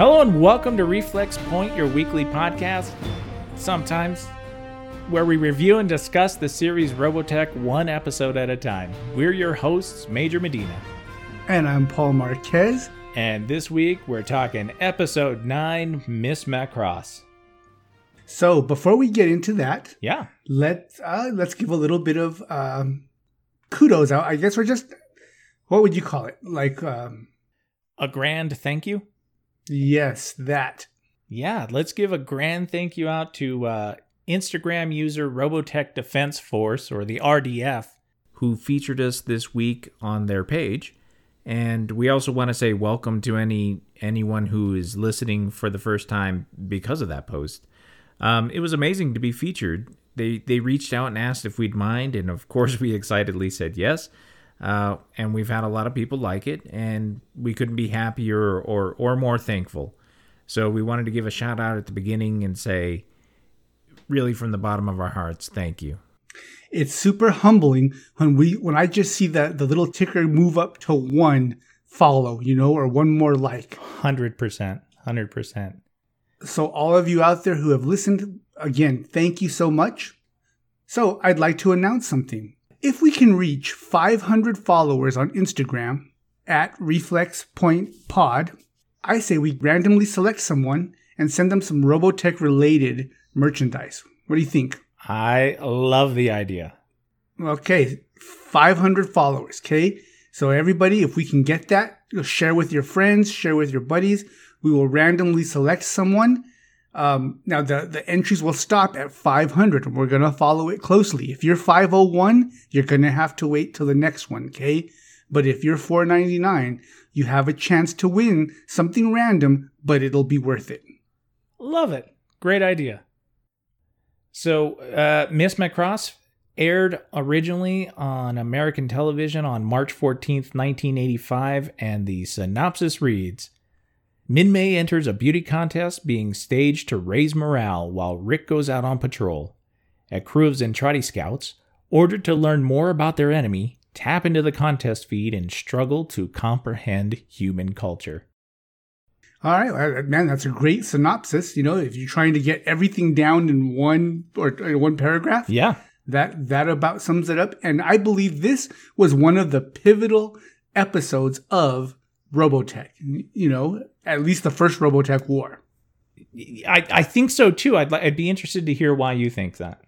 Hello and welcome to Reflex Point, your weekly podcast. Sometimes where we review and discuss the series Robotech one episode at a time. We're your hosts, Major Medina. And I'm Paul Marquez. And this week we're talking episode 9, Miss Macross. So before we get into that, yeah, let's uh, let's give a little bit of um, kudos out. I guess we're just what would you call it? Like um, a grand thank you. Yes, that. Yeah, let's give a grand thank you out to uh, Instagram user Robotech Defense Force, or the RDF, who featured us this week on their page. And we also want to say welcome to any anyone who is listening for the first time because of that post. Um, it was amazing to be featured. They they reached out and asked if we'd mind, and of course we excitedly said yes. Uh, and we've had a lot of people like it, and we couldn't be happier or or more thankful. So we wanted to give a shout out at the beginning and say, really from the bottom of our hearts, thank you. It's super humbling when we when I just see that the little ticker move up to one follow, you know, or one more like. Hundred percent, hundred percent. So all of you out there who have listened, again, thank you so much. So I'd like to announce something. If we can reach 500 followers on Instagram at Reflex Point Pod, I say we randomly select someone and send them some Robotech related merchandise. What do you think? I love the idea. Okay, 500 followers, okay? So everybody, if we can get that, share with your friends, share with your buddies. We will randomly select someone. Um, now the, the entries will stop at 500 and we're going to follow it closely. If you're 501, you're going to have to wait till the next one, okay? But if you're 499, you have a chance to win something random, but it'll be worth it. Love it. Great idea. So, uh, Miss Macross aired originally on American television on March 14th, 1985, and the synopsis reads Minmay enters a beauty contest being staged to raise morale while Rick goes out on patrol. A crew of Zentraedi scouts, ordered to learn more about their enemy, tap into the contest feed and struggle to comprehend human culture. All right, uh, man, that's a great synopsis. You know, if you're trying to get everything down in one or uh, one paragraph, yeah, that that about sums it up. And I believe this was one of the pivotal episodes of Robotech. You know, at least the first Robotech war. I, I think so too. I'd I'd be interested to hear why you think that.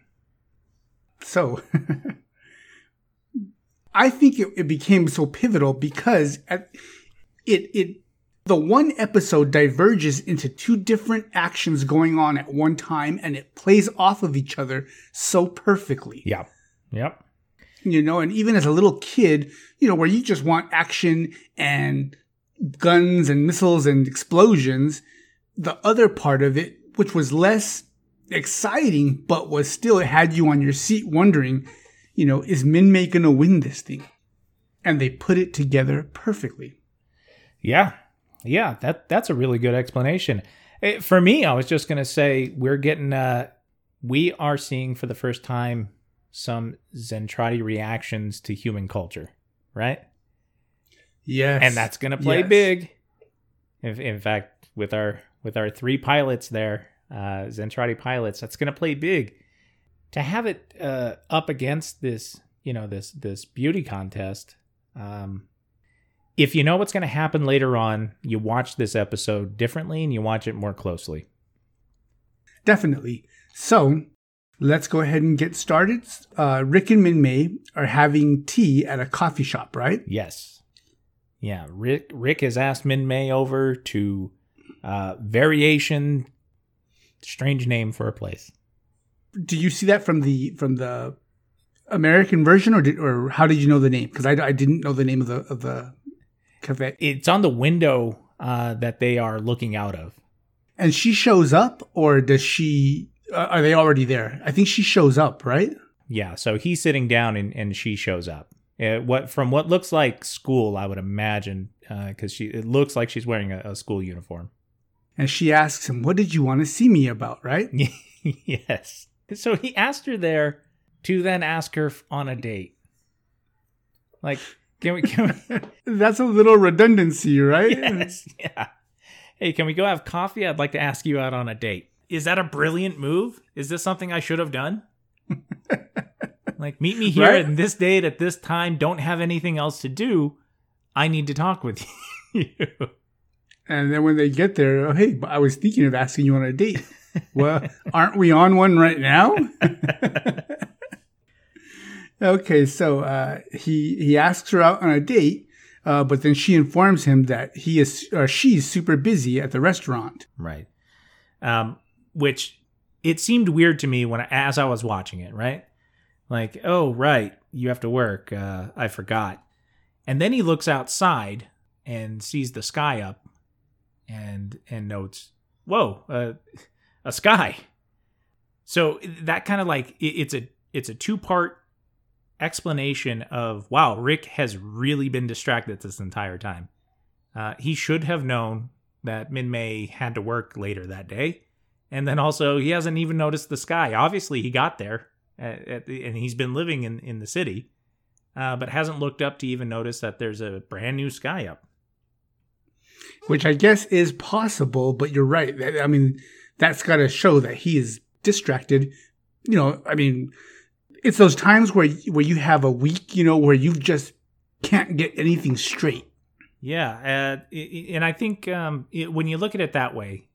So, I think it, it became so pivotal because at, it it the one episode diverges into two different actions going on at one time and it plays off of each other so perfectly. Yeah. Yep. You know, and even as a little kid, you know, where you just want action and guns and missiles and explosions, the other part of it, which was less exciting, but was still, it had you on your seat wondering, you know, is Minmay going to win this thing? And they put it together perfectly. Yeah. Yeah, that that's a really good explanation. It, eh, for me, I was just going to say we're getting uh we are seeing for the first time some Zentraedi reactions to human culture, right? Yes. And that's going to play yes. big. In, in fact, with our with our three pilots there, uh Zentraedi pilots, that's going to play big. To have it uh up against this, you know, this this beauty contest, um if you know what's going to happen later on, you watch this episode differently and you watch it more closely. Definitely. So let's go ahead and get started. Uh, Rick and Minmay are having tea at a coffee shop, right? Yes. Yeah. Rick Rick has asked Minmay over to uh, Variation. Strange name for a place. Do you see that from the from the American version, or did, or how did you know the name? Because I, I didn't know the name of the of the cafe. it's on the window uh, that they are looking out of. And she shows up, or does she? Uh, are they already there? I think she shows up, right? Yeah. So he's sitting down, and, and she shows up. Uh, what from what looks like school, I would imagine, because uh, she it looks like she's wearing a, a school uniform. And she asks him, "What did you want to see me about?" Right? yes. So he asked her there to then ask her on a date. Like, can we? Can we? That's a little redundancy, right? Yes. Yeah. hey, can we go have coffee? I'd like to ask you out on a date. Is that a brilliant move? Is this something I should have done? Like, meet me here Right. at this date at this time. Don't have anything else to do. I need to talk with you. And then when they get there, oh, hey, I was thinking of asking you on a date. well, aren't we on one right now? okay, so uh, he he asks her out on a date, uh, but then she informs him that he is or she's super busy at the restaurant. Right. Um, which it seemed weird to me when as I was watching it, right? Like, oh, right, you have to work. Uh, I forgot. And then he looks outside and sees the sky up, and and notes, whoa, uh, a sky. So that kind of like it, it's a it's a two part explanation of wow, Rick has really been distracted this entire time. Uh, he should have known that Min May had to work later that day. And then also, he hasn't even noticed the sky. Obviously, he got there at, at the, and he's been living in, in the city, uh, but hasn't looked up to even notice that there's a brand new sky up. which I guess is possible, but you're right. I mean, that's got to show that he is distracted. You know, I mean, it's those times where where you have a week, you know, where you just can't get anything straight. Yeah. Uh, and I think um, it, when you look at it that way,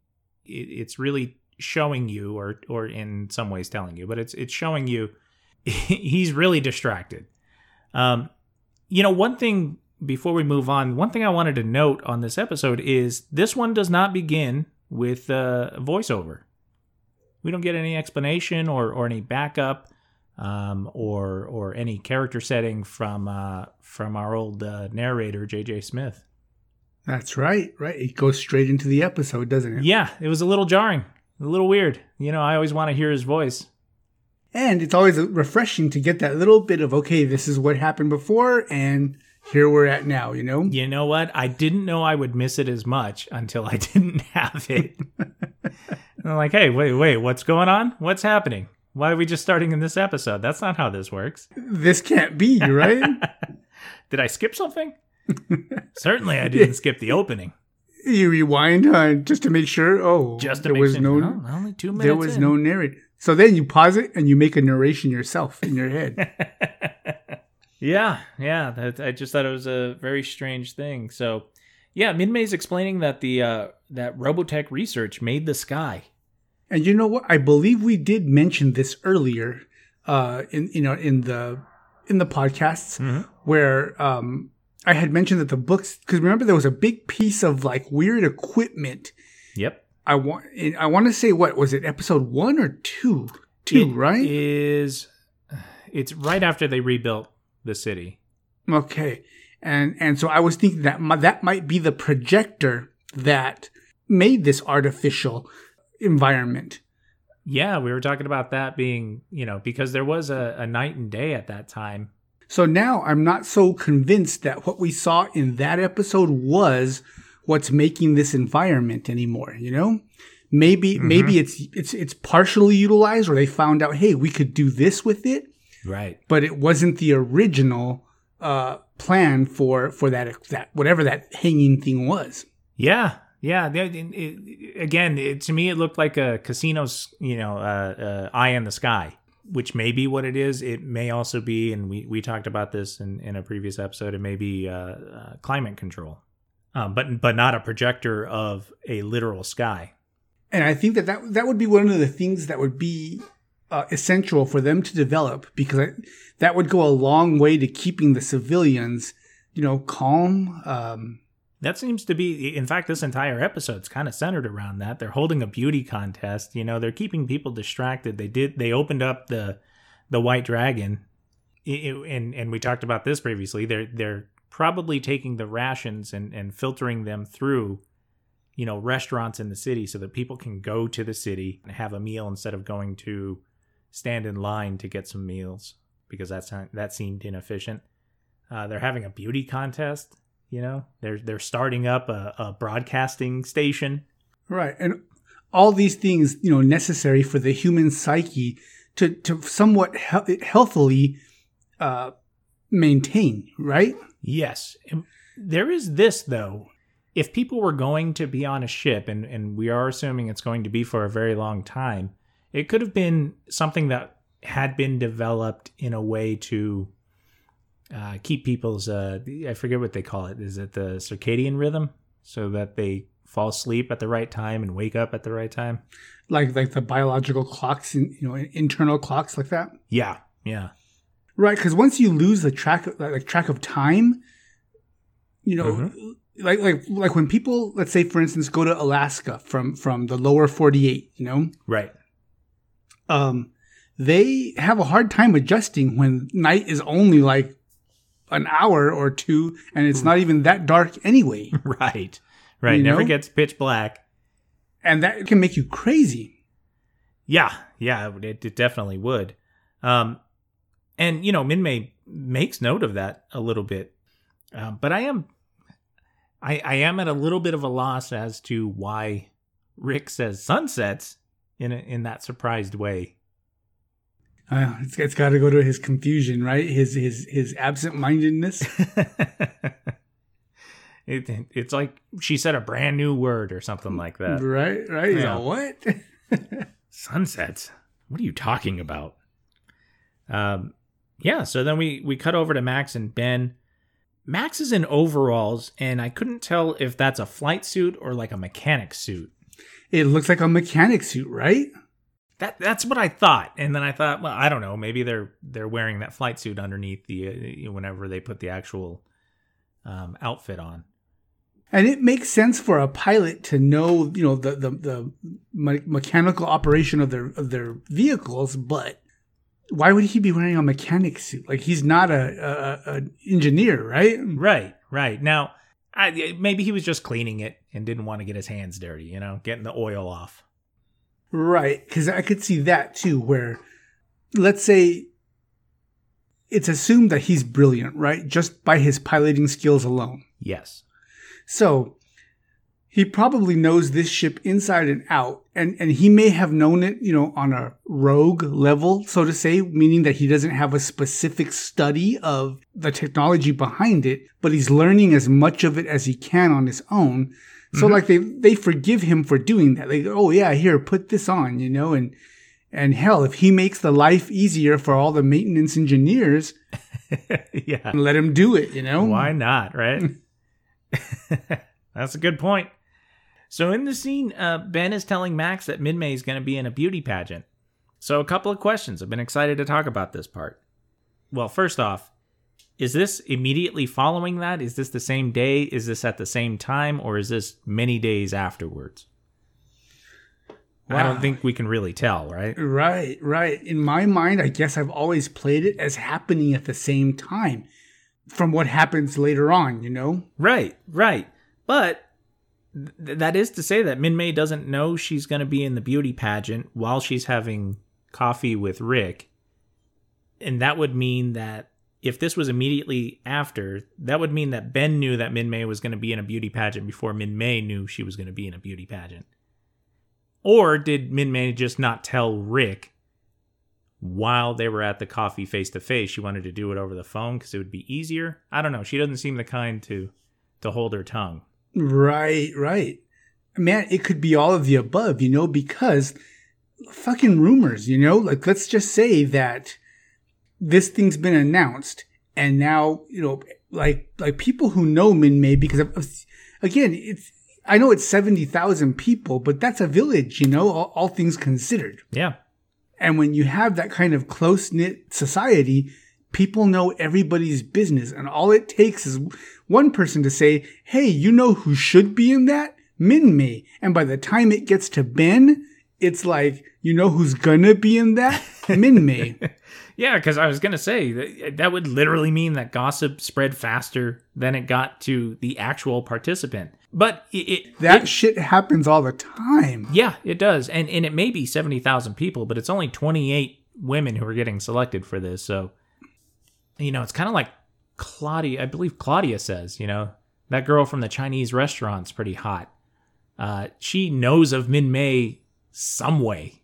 it, it's really showing you, or, or in some ways telling you, but it's, it's showing you he's really distracted. Um, you know, one thing before we move on, one thing I wanted to note on this episode is this one does not begin with uh, voiceover. We don't get any explanation or, or any backup um, or or any character setting from uh, from our old uh, narrator J.J. Smith. That's right, right. It goes straight into the episode, doesn't it? Yeah, it was a little jarring, a little weird. You know, I always want to hear his voice. And it's always refreshing to get that little bit of okay, this is what happened before, and here we're at now. You know, You know what? I didn't know I would miss it as much until I didn't have it. I'm like, hey, wait, wait, what's going on? What's happening? Why are we just starting in this episode? That's not how this works. this can't be right. Did I skip something? Certainly, I didn't skip the opening. You rewind uh, just to make sure. Oh, Just to there make was sure- no, no, only two minutes. there was in. no narrator. So then you pause it and you make a narration yourself in your head. yeah, yeah. That, I just thought it was a very strange thing. So, yeah, Minmay's explaining that the uh, that Robotech research made the sky. And you know what? I believe we did mention this earlier, uh, in you know in the in the podcasts Mhm. where um, I had mentioned that the books because remember there was a big piece of like weird equipment. Yep. I want I want to say what was it episode one or two? Two, It right? Is it's right after they rebuilt the city. Okay, and and so I was thinking that mi- that might be the projector that made this artificial environment. Yeah, we were talking about that being, you know, because there was a, a night and day at that time. So now I'm not so convinced that what we saw in that episode was what's making this environment anymore, you know? Maybe maybe it's it's it's partially utilized or they found out, hey, we could do this with it, Right. but it wasn't the original uh plan for for that that whatever that hanging thing was. Yeah. Yeah. It- it- again, it, to me, it looked like a casino's, you know, uh, uh, eye in the sky, which may be what it is. It may also be, and we, we talked about this in, in a previous episode, it may be uh, uh, climate control, um, but, but not a projector of a literal sky. And I think that that, that would be one of the things that would be uh, essential for them to develop because I, that would go a long way to keeping the civilians, you know, calm. Um, That seems to be, in fact, this entire episode's kind of centered around that. They're holding a beauty contest. You know, they're keeping people distracted. They did. They opened up the the White Dragon, I- I- and and we talked about this previously. They're they're probably taking the rations and and filtering them through, you know, restaurants in the city so that people can go to the city and have a meal instead of going to stand in line to get some meals because that's that seemed inefficient. Uh, they're having a beauty contest. You know, they're they're starting up a, a broadcasting station. Right. And all these things, you know, necessary for the human psyche to, to somewhat he- healthily uh, maintain, right? Yes, there is this though. if people were going to be on a ship, and, and we are assuming it's going to be for a very long time, it could have been something that had been developed in a way to uh, keep people's, uh, I forget what they call it. Is it the circadian rhythm? So that they fall asleep at the right time and wake up at the right time. Like like the biological clocks, and you know, internal clocks like that. Yeah, yeah, right. Because once you lose the track, like track of time, you know, mm-hmm like like like when people let's say for instance go to Alaska from from the lower 48 you know right um they have a hard time adjusting when night is only like an hour or two and it's not even that dark anyway. Right. Right. You never know? gets pitch black. And that can make you crazy. Yeah. Yeah it, it definitely would. Um and you know minmay makes note of that a little bit. Um, but i am I, I am at a little bit of a loss as to why Rick says sunsets in a, in that surprised way. Uh, it's, it's got to go to his confusion, right? His his his absent mindedness. it, it's like she said a brand new word or something like that. Right, right. Yeah. Like, what? Sunsets. What are you talking about? Um, yeah. So then we we cut over to Max and Ben. Max is in overalls, and I couldn't tell if that's a flight suit or like a mechanic suit. It looks like a mechanic suit, right? That that's what I thought, and then I thought, well, I don't know, maybe they're they're wearing that flight suit underneath the uh, whenever they put the actual um, outfit on. And it makes sense for a pilot to know, you know, the the, the me- mechanical operation of their of their vehicles, but why would he be wearing a mechanic suit? Like he's not a, a, a engineer, right? Right, right. Now, I, maybe he was just cleaning it and didn't want to get his hands dirty, you know, getting the oil off. Right, because I could see that too. Where, let's say, it's assumed that he's brilliant, right, just by his piloting skills alone. Yes. So he probably knows this ship inside and out and and he may have known it you know on a rogue level so to say meaning that he doesn't have a specific study of the technology behind it but he's learning as much of it as he can on his own so mm-hmm. like they they forgive him for doing that like oh yeah here put this on you know and and hell if he makes the life easier for all the maintenance engineers yeah let him do it you know why not right that's a good point so in the scene, uh, Ben is telling Max that Minmay is going to be in a beauty pageant. So a couple of questions. I've been excited to talk about this part. Well, first off, is this immediately following that? Is this the same day? Is this at the same time? Or is this many days afterwards? Wow. I don't think we can really tell, right? Right, right. In my mind, I guess I've always played it as happening at the same time from what happens later on, you know? Right, right. But th- that is to say that Minmay doesn't know she's going to be in the beauty pageant while she's having coffee with Rick. And that would mean that if this was immediately after, that would mean that Ben knew that Min May was going to be in a beauty pageant before Min May knew she was going to be in a beauty pageant. Or did Min May just not tell Rick while they were at the coffee face to face? She wanted to do it over the phone because it would be easier. I don't know. She doesn't seem the kind to to hold her tongue. Right, right. Man, it could be all of the above, you know, because fucking rumors, you know, like let's just say that this thing's been announced and now, you know, like, like people who know Minmay because of, again, it's, I know it's 70,000 people, but that's a village, you know, all, all things considered. Yeah. And when you have that kind of close knit society, people know everybody's business and all it takes is one person to say, Hey, you know who should be in that? Minmay. And by the time it gets to Ben, it's like, you know who's gonna be in that? Minmay. Yeah, because I was gonna say that, that would literally mean that gossip spread faster than it got to the actual participant. But it, it that it, shit happens all the time. Yeah, it does, and and it may be seventy thousand people, but it's only twenty eight women who are getting selected for this. So, you know, it's kind of like Claudia, I believe Claudia says, you know, that girl from the Chinese restaurant's pretty hot. Uh, she knows of Minmay some way.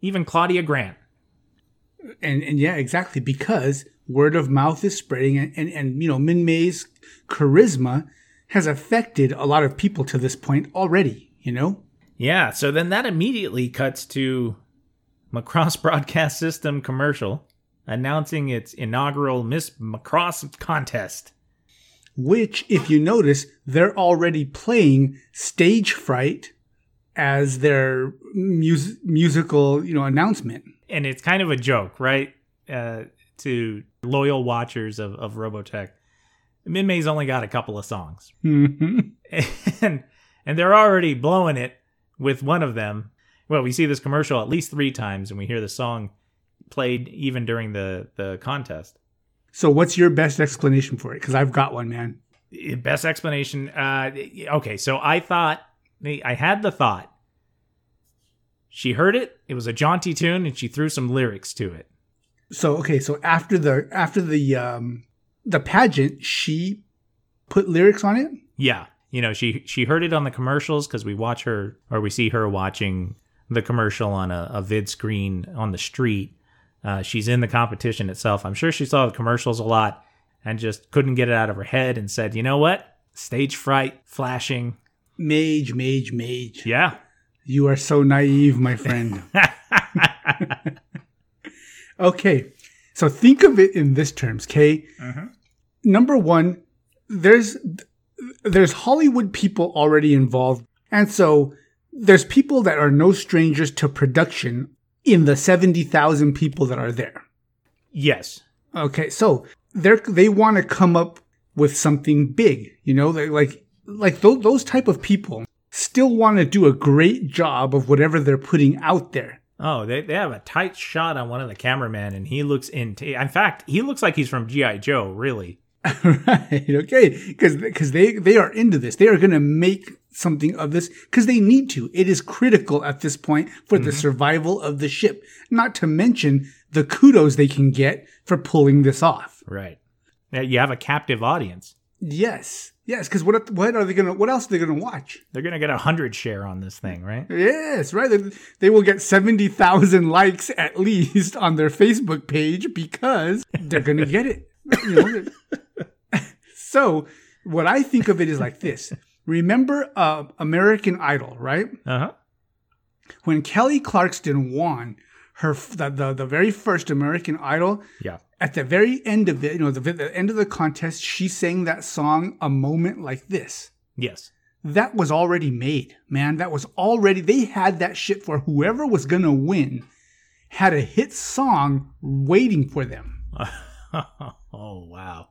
Even Claudia Grant. And and yeah, exactly because word of mouth is spreading, and and, and you know Min Minmay's charisma has affected a lot of people to this point already, you know? Yeah, so then that immediately cuts to Macross Broadcast System commercial announcing its inaugural Miss Macross contest. Which, if you notice, they're already playing Stage Fright as their mus- musical, you know, announcement. And it's kind of a joke, right? Uh, to loyal watchers of, of Robotech. Minmay's only got a couple of songs. Mhm. and and they're already blowing it with one of them. Well, we see this commercial at least three times, and we hear the song played even during the the contest. So, what's your best explanation for it? Because I've got one, man. Best explanation. Uh, okay, so I thought I had the thought. She heard it. It was a jaunty tune, and she threw some lyrics to it. So, okay, so after the after the um the pageant, she put lyrics on it. Yeah, you know, she she heard it on the commercials because we watch her or we see her watching the commercial on a, a vid screen on the street. Uh, she's in the competition itself. I'm sure she saw the commercials a lot and just couldn't get it out of her head and said, "You know what? Stage fright, flashing. Mage, mage, mage. Yeah, You are so naive, my friend. okay, so think of it in this terms, okay? Uh-huh. Number one, there's there's Hollywood people already involved, and so there's people that are no strangers to production in the seventy thousand people that are there. yes, Okay, so they they want to come up with something big, you know, they like like those those type of people still want to do a great job of whatever they're putting out there. Oh, they, they have a tight shot on one of the cameramen, and he looks in. in fact, he looks like he's from GI Joe. Really? right? Okay, because because they they are into this. They are going to make something of this because they need to. It is critical at this point for the mm-hmm. survival of the ship. Not to mention the kudos they can get for pulling this off. Right. You have a captive audience. Yes, yes. Because what what are they gonna? What else are they gonna watch? They're gonna get a hundred share on this thing, right? Yes, right. They, they will get 70,000 likes at least on their Facebook page because they're going to get it. You know? so, what I think of it is like this. Remember uh, American Idol, right? Uh huh. When Kelly Clarkson won her the, the, the very first American Idol, Yeah. at the very end of it, you know, the, the end of the contest, she sang that song, A Moment Like This Yes. that was already made, man. That was already, they had that shit for whoever was going to win, had a hit song waiting for them. oh wow.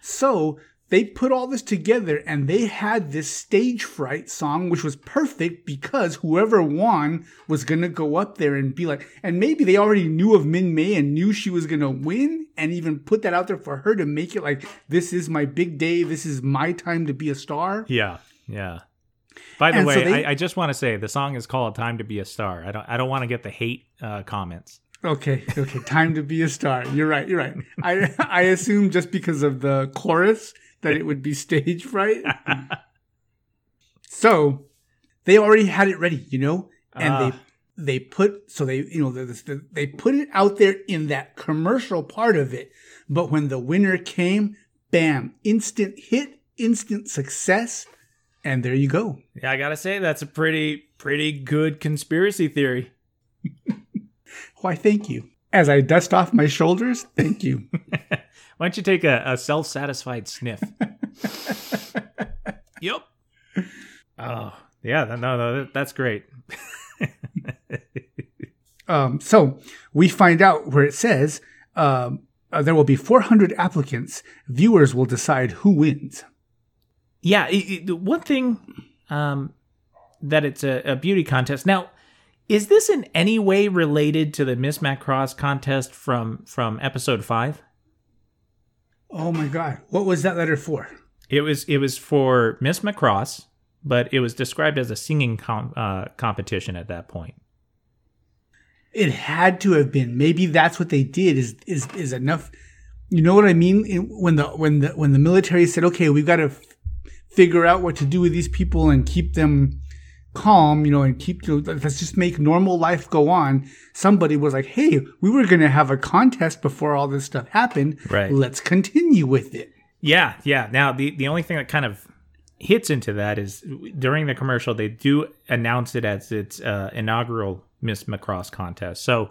So they put all this together and they had this stage fright song, which was perfect because whoever won was going to go up there and be like, and maybe they already knew of Min May and knew she was going to win and even put that out there for her to make it like, this is my big day. This is my time to be a star. Yeah. Yeah. By the And so way, they- I, I just want to say the song is called "Time to Be a Star." I don't. I don't want to get the hate uh, comments. Okay, okay, time to be a star. You're right. You're right. I I assume just because of the chorus that it would be stage fright. so they already had it ready, you know, and Ah. they they put so they you know the, the, they put it out there in that commercial part of it. But when the winner came, bam, instant hit, instant success, and there you go. Yeah, I gotta say that's a pretty pretty good conspiracy theory. Why, thank you. As I dust off my shoulders, thank you. Why don't you take a, a self satisfied sniff? yep. Oh yeah, no, no, that's great. Um, so we find out where it says um, uh, there will be 400 applicants. Viewers will decide who wins. Yeah, i i the one thing um, that it's a, a beauty contest. Now, is this in any way related to the Miss Macross contest from from episode five? Oh my God. What was that letter for? It was it was for Miss Macross, but it was described as a singing com- uh, competition at that point. It had to have been. Maybe that's what they did is, is, is enough. You know what I mean? When the, when the, when the military said, okay, we've got to f- figure out what to do with these people and keep them calm, you know, and keep, you know, let's just make normal life go on. Somebody was like, hey, we were going to have a contest before all this stuff happened. Right. Let's continue with it. Yeah, yeah. Now the the only thing that kind of hits into that is during the commercial they do announce it as its uh, inaugural Miss Macross contest. So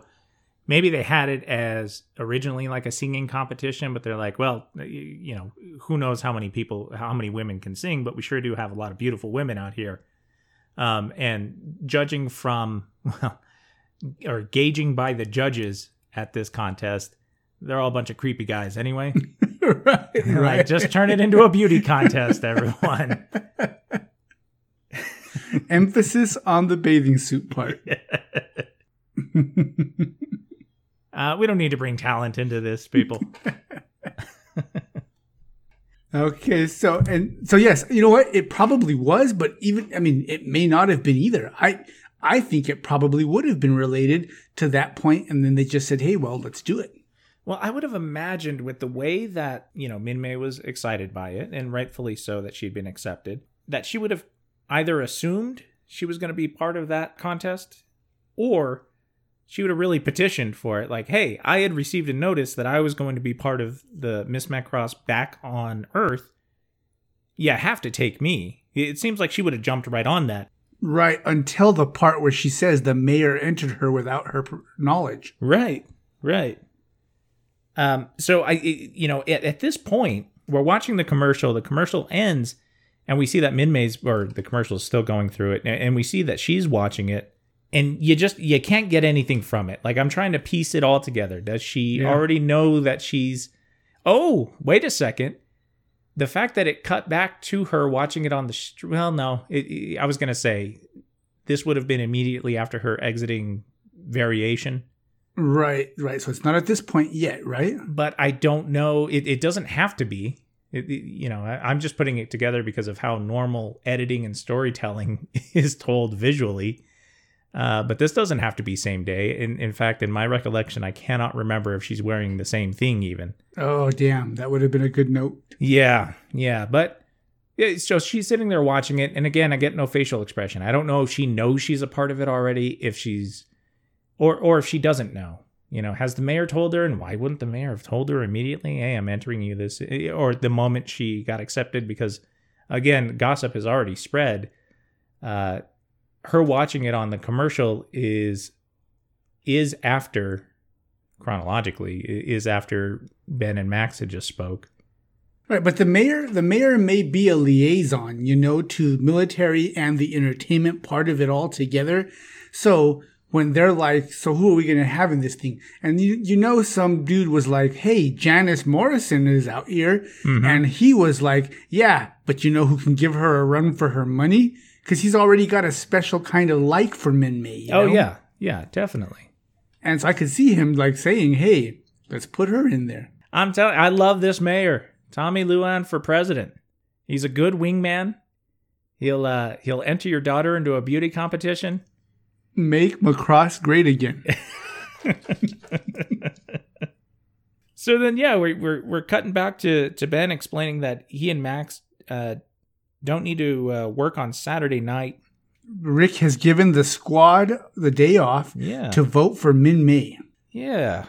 maybe they had it as originally like a singing competition, but they're like, well, you, you know, who knows how many people, how many women can sing, but we sure do have a lot of beautiful women out here. Um, and judging from, well, or gauging by the judges at this contest, they're all a bunch of creepy guys anyway. right, Right. Just turn it into a beauty contest, everyone. Emphasis on the bathing suit part. Uh, we don't need to bring talent into this, people. Okay, so and so yes, you know what? It probably was, but even I mean, it may not have been either. I I think it probably would have been related to that point, and then they just said, "Hey, well, let's do it." Well, I would have imagined with the way that, you know, Min May was excited by it, and rightfully so that she'd been accepted, that she would have either assumed she was going to be part of that contest or she would have really petitioned for it. Like, hey, I had received a notice that I was going to be part of the Miss Macross back on Earth. Yeah, have to take me. It seems like she would have jumped right on that. Right until the part where she says the mayor entered her without her knowledge. Right, right. Um, so I, you know, at, at this point, we're watching the commercial. The commercial ends, and we see that Min May's or the commercial is still going through it, and we see that she's watching it, and you just you can't get anything from it. Like I'm trying to piece it all together. Does she Yeah. already know that she's? Oh, wait a second. The fact that it cut back to her watching it on the str- well, no, it, it- I was gonna say this would have been immediately after her exiting variation Right, right. So it's not at this point yet, right? but I don't know. It, it doesn't have to be. It, it- you know, I, I'm just putting it together because of how normal editing and storytelling is told visually. Uh, but this doesn't have to be same day. In, in fact, in my recollection, I cannot remember if she's wearing the same thing even. Oh, damn. That would have been a good note. Yeah, yeah, but yeah, so she's sitting there watching it, and again, I get no facial expression. I don't know if she knows she's a part of it already, if she's, or or if she doesn't know. You know, has the mayor told her, and why wouldn't the mayor have told her immediately? Hey, I'm entering you this, or the moment she got accepted, because again, gossip has already spread. Uh, her watching it on the commercial is is after chronologically is after Ben and Max had just spoke. Right, but the mayor, the mayor may be a liaison, you know, to military and the entertainment part of it all together. So when they're like, "So who are we going to have in this thing?" and you you know, some dude was like, "Hey, Janice Morrison is out here," mm-hmm. and he was like, "Yeah, but you know who can give her a run for her money?" Because he's already got a special kind of like for Min you Oh know? yeah, yeah, definitely. and so I could see him like saying, "Hey, let's put her in there." I'm telling. I love this mayor, Tommy Luan for president. He's a good wingman. He'll uh, he'll enter your daughter into a beauty competition. Make Macross great again. So then, yeah, we're we're, we're cutting back to to Ben explaining that he and Max uh, don't need to uh, work on Saturday night. Rick has given the squad the day off Yeah, to vote for Min May. yeah.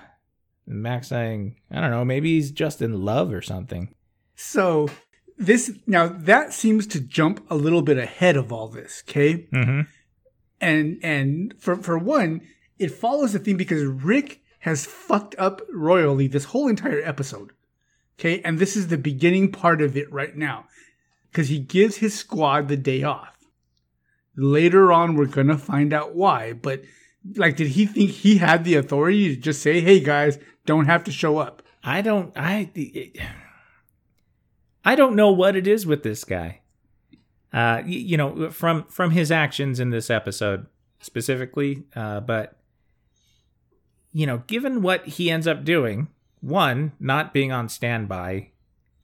And Max saying, I don't know, maybe he's just in love or something. So this now that seems to jump a little bit ahead of all this, okay? Mm-hmm. And and for for one, it follows the theme because Rick has fucked up royally this whole entire episode. Okay, and this is the beginning part of it right now. Because he gives his squad the day off. Later on, we're gonna find out why, but like, did he think he had the authority to just say, hey guys, don't have to show up? I don't I I don't know what it is with this guy. Uh y- you know, from from his actions in this episode specifically, uh but you know, given what he ends up doing, one, not being on standby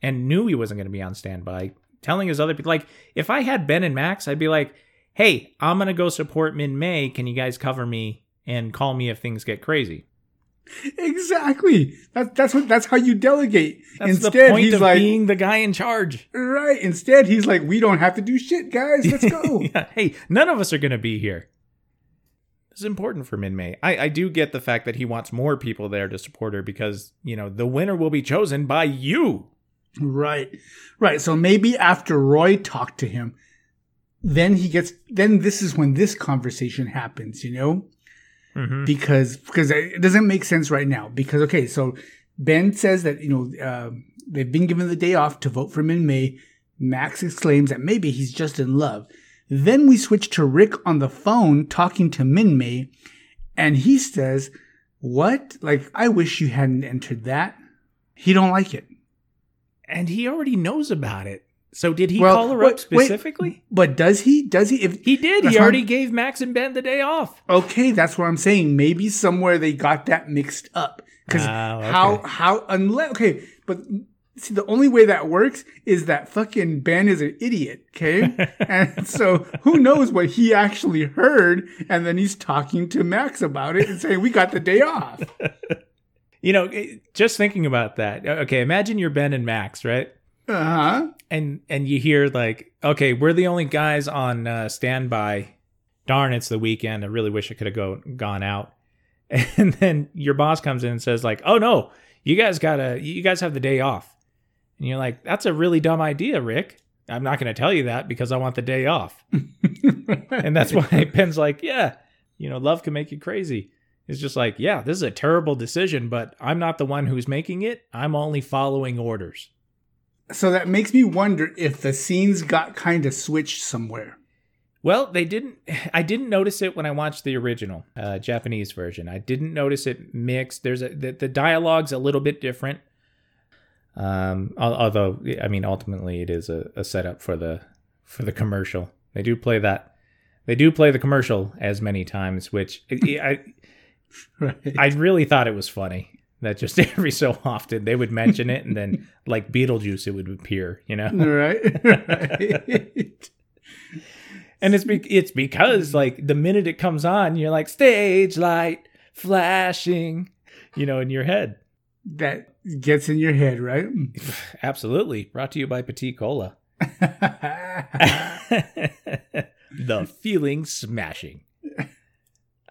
and knew he wasn't going to be on standby, telling his other people like if I had Ben and Max, I'd be like, "Hey, I'm going to go support Min May. Can you guys cover me and call me if things get crazy?" Exactly. That's that's what that's how you delegate. That's Instead, he's like, being the guy in charge. right. Instead, he's like, we don't have to do shit, guys. Let's go. Yeah, hey, none of us are going to be here. This is important for Min May. I, I do get the fact that he wants more people there to support her because, you know, the winner will be chosen by you. Right. Right. So maybe after Roy talked to him, then he gets, then this is when this conversation happens, you know? Mhm. Because, because it doesn't make sense right now. Because, okay, so Ben says that, you know, uh, they've been given the day off to vote for Min May. Max exclaims that maybe he's just in love. Then we switch to Rick on the phone talking to Min May, and he says, What? Like, I wish you hadn't entered that. He don't like it. And he already knows about it. So did he Well, call her wait, up specifically? But does he? Does he? If He did. He already gave Max and Ben the day off. okay, that's what I'm saying. Maybe somewhere they got that mixed up. Because Ah, okay. how how unless okay, but see the only way that works is that fucking Ben is an idiot. Okay, and so who knows what he actually heard, and then he's talking to Max about it and saying we got the day off. You know, just thinking about that. Okay, imagine you're Ben and Max, right? Uh huh. And and you hear like, okay, we're the only guys on uh, standby. Darn, it's the weekend. I really wish I could have go gone out. And then your boss comes in and says like, oh no, you guys gotta, you guys have the day off. And you're like, that's a really dumb idea, Rick. I'm not going to tell you that because I want the day off. and that's why Ben's like, yeah, you know, love can make you crazy. It's just like, yeah, this is a terrible decision, but I'm not the one who's making it. I'm only following orders. So that makes me wonder if the scenes got kind of switched somewhere. Well, they didn't. I didn't notice it when I watched the original uh, Japanese version. I didn't notice it mixed. There's a the, the dialogue's a little bit different. Um, although I mean, ultimately, it is a, a setup for the for the commercial. They do play that. They do play the commercial as many times, which I Right. I really thought it was funny that just every so often they would mention it, and then like Beetlejuice, it would appear. You know. right. right. And it's be- it's because like the minute it comes on, you're like stage light flashing, you know, in your head. That gets in your head, right? Absolutely. Brought to you by Petite Cola. the feeling smashing.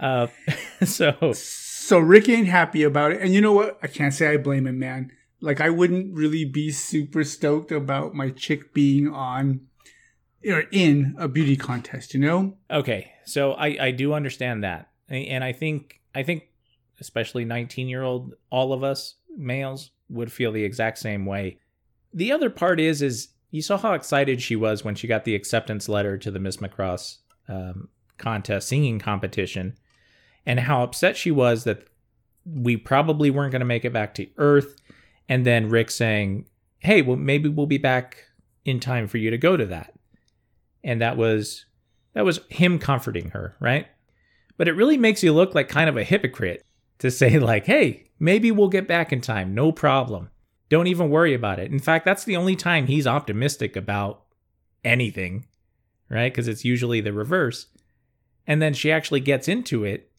Uh, so so Rick ain't happy about it. And you know what? I can't say I blame him, man. Like I wouldn't really be super stoked about my chick being on or in a beauty contest, you know? okay, so I I do understand that, and I think I think especially 19 year old all of us males would feel the exact same way. The other part is is you saw how excited she was when she got the acceptance letter to the Miss Macross um, contest singing competition, and how upset she was that we probably weren't going to make it back to Earth, and then Rick saying, "Hey, well maybe we'll be back in time for you to go to that," and that was that was him comforting her, right? But it really makes you look like kind of a hypocrite to say like, "Hey, maybe we'll get back in time, no problem." Don't even worry about it. In fact, that's the only time he's optimistic about anything, right? Because it's usually the reverse. And then she actually gets into it,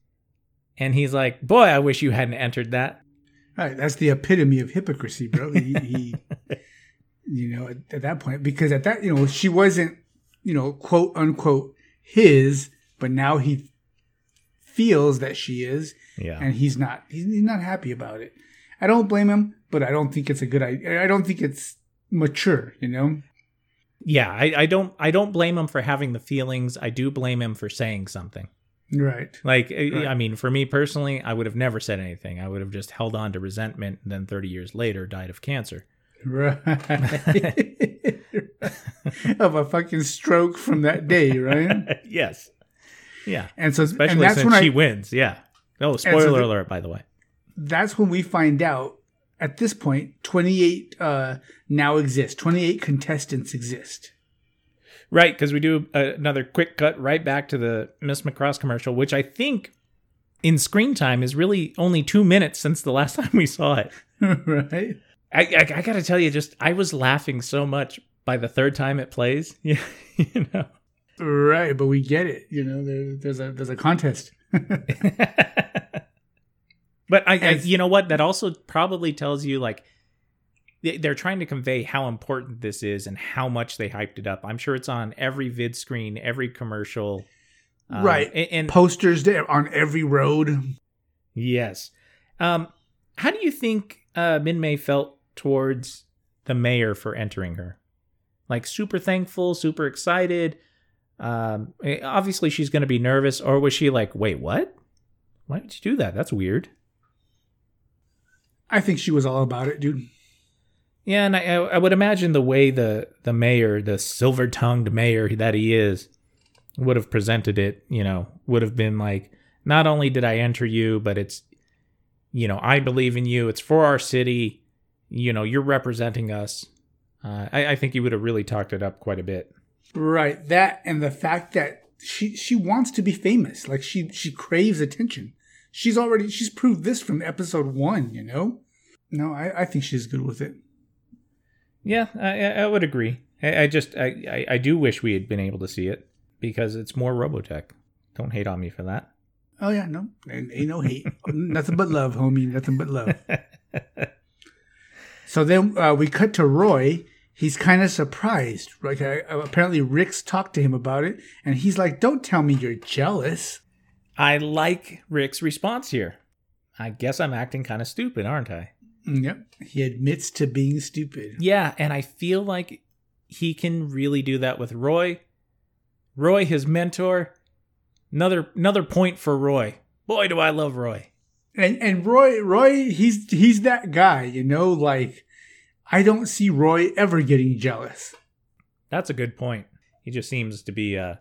and he's like, Boy, I wish you hadn't entered that. Right. That's the epitome of hypocrisy, bro. He, he you know, at, at that point, because at that, you know, she wasn't, you know, quote unquote his, but now he feels that she is, Yeah. and he's not. He's, he's not happy about it. I don't blame him, but I don't think it's a good idea. I don't think it's mature, you know? Yeah, I, I don't I don't blame him for having the feelings. I do blame him for saying something. Right. Like I- Right. I mean, for me personally, I would have never said anything. I would have just held on to resentment and then 30 years later died of cancer. Right. of a fucking stroke from that day, right? yes. Yeah. And so, Especially and that's since when she I, wins. Yeah. Oh, so spoiler the- alert, by the way. that's when we find out at this point 28 uh now exist 28 contestants exist Right, because we do uh, another quick cut right back to the Miss Macross commercial, which I think in screen time is really only two minutes since the last time we saw it. right I, I, I got to tell you, just I was laughing so much by the third time it plays. Yeah, you know. right but we get it you know there, there's a there's a contest but I, I, you know what? That also probably tells you like they're trying to convey how important this is and how much they hyped it up. I'm sure it's on every vid screen, every commercial. Um, Right. and, and posters on every road Yes. Um, how do you think uh, Min May felt towards the mayor for entering her. Like super thankful, super excited. Um, eh, obviously she's going to be nervous, or was she like, "Wait, what? Why did you do that? That's weird." I think she was all about it, dude. Yeah, and I, I would imagine the way the the mayor, the silver tongued mayor that he is, would have presented it. You know, would have been like, not only did I enter you, but it's, you know, I believe in you. It's for our city. You know, you're representing us. Uh, I, I think he would have really talked it up quite a bit. Right. That and the fact that she she wants to be famous. Like she she craves attention. She's already she's proved this from episode one. You know. No, I, I think she's good with it. Yeah, I, I would agree. I, I just I, I, I do wish we had been able to see it because it's more Robotech. Don't hate on me for that. Oh yeah, no, ain't, ain't no hate. Nothing but love, homie. Nothing but love. so then uh, we cut to Roy. He's kind of surprised. Like uh, apparently Rick's talked to him about it, and he's like, "Don't tell me you're jealous." I like Rick's response here. I guess I'm acting kind of stupid, aren't I? Yep. He admits to being stupid. Yeah, and I feel like he can really do that with Roy. Roy, his mentor. Another another point for Roy. Boy, do I love Roy. And and Roy Roy he's he's that guy, you know, like I don't see Roy ever getting jealous. That's a good point. He just seems to be a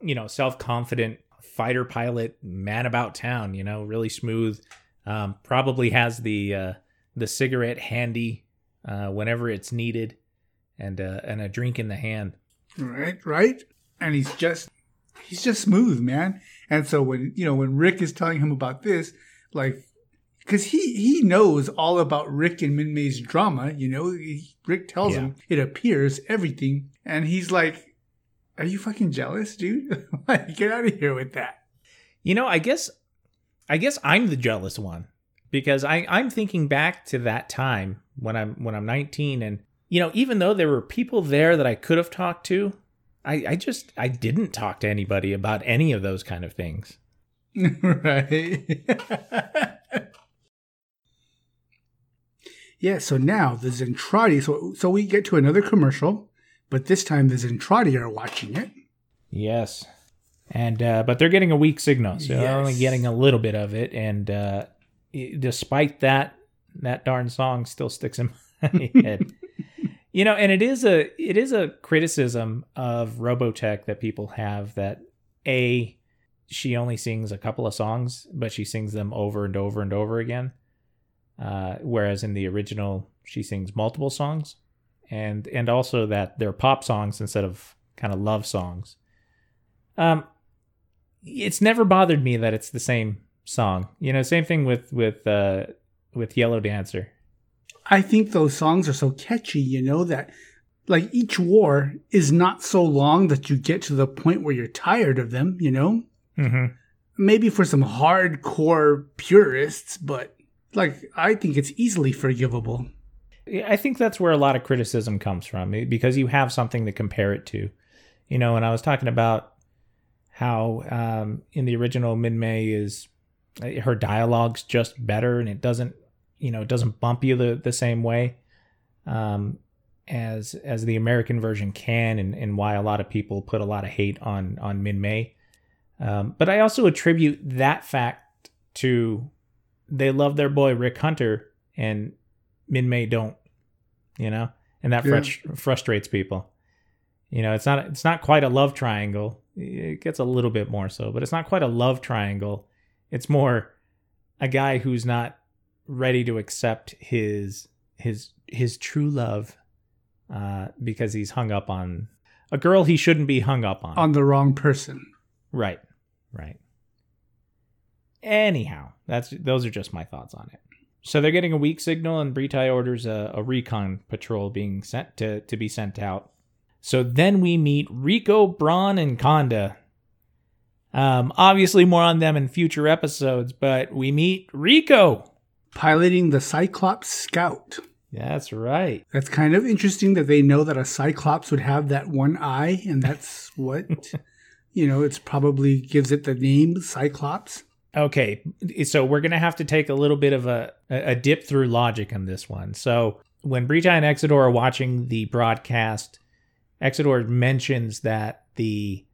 you know, self-confident fighter pilot, man about town, you know, really smooth. Um, probably has the uh, the cigarette handy uh, whenever it's needed, and uh, and a drink in the hand. Right, right. And he's just he's just smooth, man. And so when you know when Rick is telling him about this, like, because he he knows all about Rick and Minmay's drama. You know, he, Rick tells Yeah. him it appears everything, and he's like, "Are you fucking jealous, dude? like, get out of here with that." You know, I guess I guess I'm the jealous one because I I'm thinking back to that time when I'm when I'm 19 and you know, even though there were people there that I could have talked to, I I just I didn't talk to anybody about any of those kind of things. right. yeah, so now the Zentraedi, so so we get to another commercial, but this time the Zentraedi are watching it. Yes. And uh but they're getting a weak signal, so they're only getting a little bit of it and uh despite that that darn song still sticks in my head. You know, and it is a it is a criticism of Robotech that people have that a she only sings a couple of songs, but she sings them over and over and over again. Uh, whereas in the original, she sings multiple songs, and and also that they're pop songs instead of kind of love songs. Um, it's never bothered me that it's the same song. You know, same thing with with uh, with Yellow Dancer. I think those songs are so catchy, you know, that like each war is not so long that you get to the point where you're tired of them, you know? Mm-hmm. Maybe for some hardcore purists, but like I think it's easily forgivable. I think that's where a lot of criticism comes from eh, because you have something to compare it to. You know, and I was talking about how um, in the original Min May is her dialogue's just better and it doesn't, you know, it doesn't bump you the, the same way um, as as the American version can, and, and why a lot of people put a lot of hate on on Min May. Um, but I also attribute that fact to they love their boy Rick Hunter and Min May don't, you know, and that Yeah. frust- frustrates people. You know, it's not it's not quite a love triangle. It gets a little bit more so, but it's not quite a love triangle. It's more a guy who's not ready to accept his his his true love uh, because he's hung up on a girl he shouldn't be hung up on. On the wrong person. Right. Right. Anyhow, that's those are just my thoughts on it. So they're getting a weak signal, and Britai orders a, a recon patrol being sent to, to be sent out. So then we meet Rico, Bron, and Konda. Um, obviously, more on them in future episodes, but we meet Rico. Piloting the Cyclops Scout. That's right. That's kind of interesting that they know that a Cyclops would have that one eye, and that's what, you know, it's probably gives it the name Cyclops. Okay, so we're gonna have to take a little bit of a a dip through logic on this one. So when Britai and Exedore are watching the broadcast, Exedore mentions that the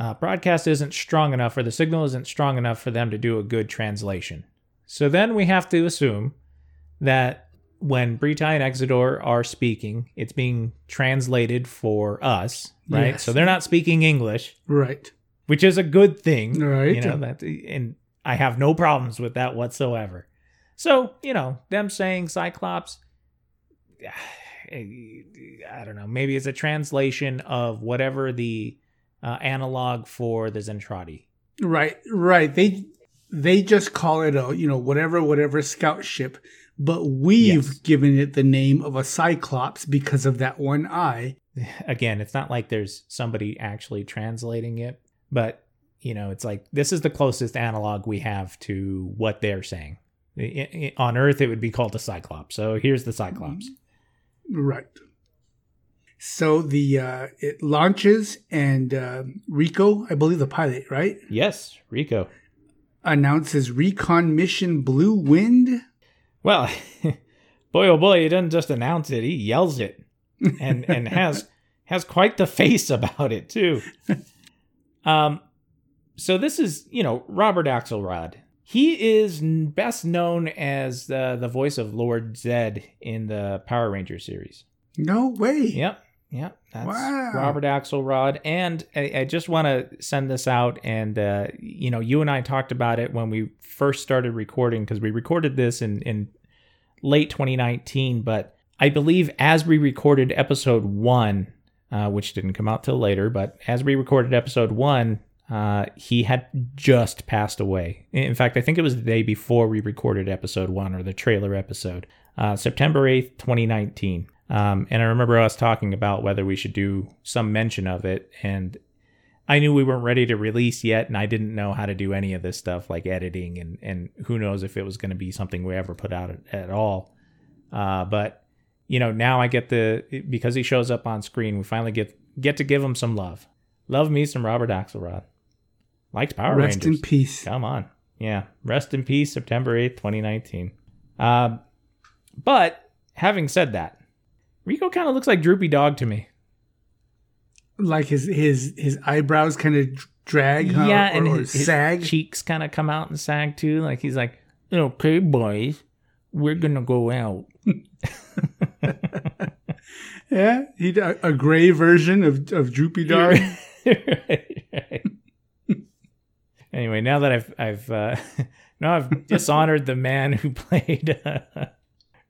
uh, broadcast isn't strong enough or the signal isn't strong enough for them to do a good translation. So then we have to assume that when Britai and Exedore are speaking, it's being translated for us, right? Yes. So they're not speaking English, Right. which is a good thing, Right. You know that, and I have no problems with that whatsoever. So you know them saying Cyclops, I don't know. Maybe it's a translation of whatever the uh, analog for the Zentraedi. Right. Right. They they just call it a you know whatever whatever scout ship, but we've Yes. given it the name of a cyclops because of that one eye. Again, it's not like there's somebody actually translating it, but you know, it's like this is the closest analog we have to what they're saying. I- I- on Earth, it would be called a Cyclops. So here's the Cyclops. Right. So the uh, it launches and uh, Rico, I believe the pilot, right, Yes, Rico. announces recon mission Blue Wind. Well, boy oh boy, he doesn't just announce it; he yells it, and and has has quite the face about it too. Um, so this is you know Robert Axelrod. He is best known as the the voice of Lord Zed in the Power Rangers series. No way. Yep, yep, that's Wow. Robert Axelrod. And I, I just want to send this out, and uh, you know, you and I talked about it when we first started recording because we recorded this in in late 2019, but I believe as we recorded episode one, uh, which didn't come out till later, but as we recorded episode one. Uh, he had just passed away. In fact, I think it was the day before we recorded episode one or the trailer episode, uh, September 8th, 2019. Um, and I remember us talking about whether we should do some mention of it. And I knew we weren't ready to release yet, and I didn't know how to do any of this stuff like editing, and, and who knows if it was going to be something we ever put out at, at all. Uh, but you know, now I get the because he shows up on screen, we finally get get to give him some love. Love me some Robert Axelrod. Liked Power Rest Rangers. Rest in peace. Come on. Yeah. Rest in peace, September 8th, 2019. Um, but having said that, Rico kind of looks like Droopy Dog to me. Like his his his eyebrows kind of drag, huh? yeah, or, and or his, his cheeks kind of come out and sag too. Like he's like, okay, boys, we're going to go out. Yeah, he a, a gray version of of Droopy Dog. right, right. Anyway, now that I've I've uh, now I've dishonored the man who played uh,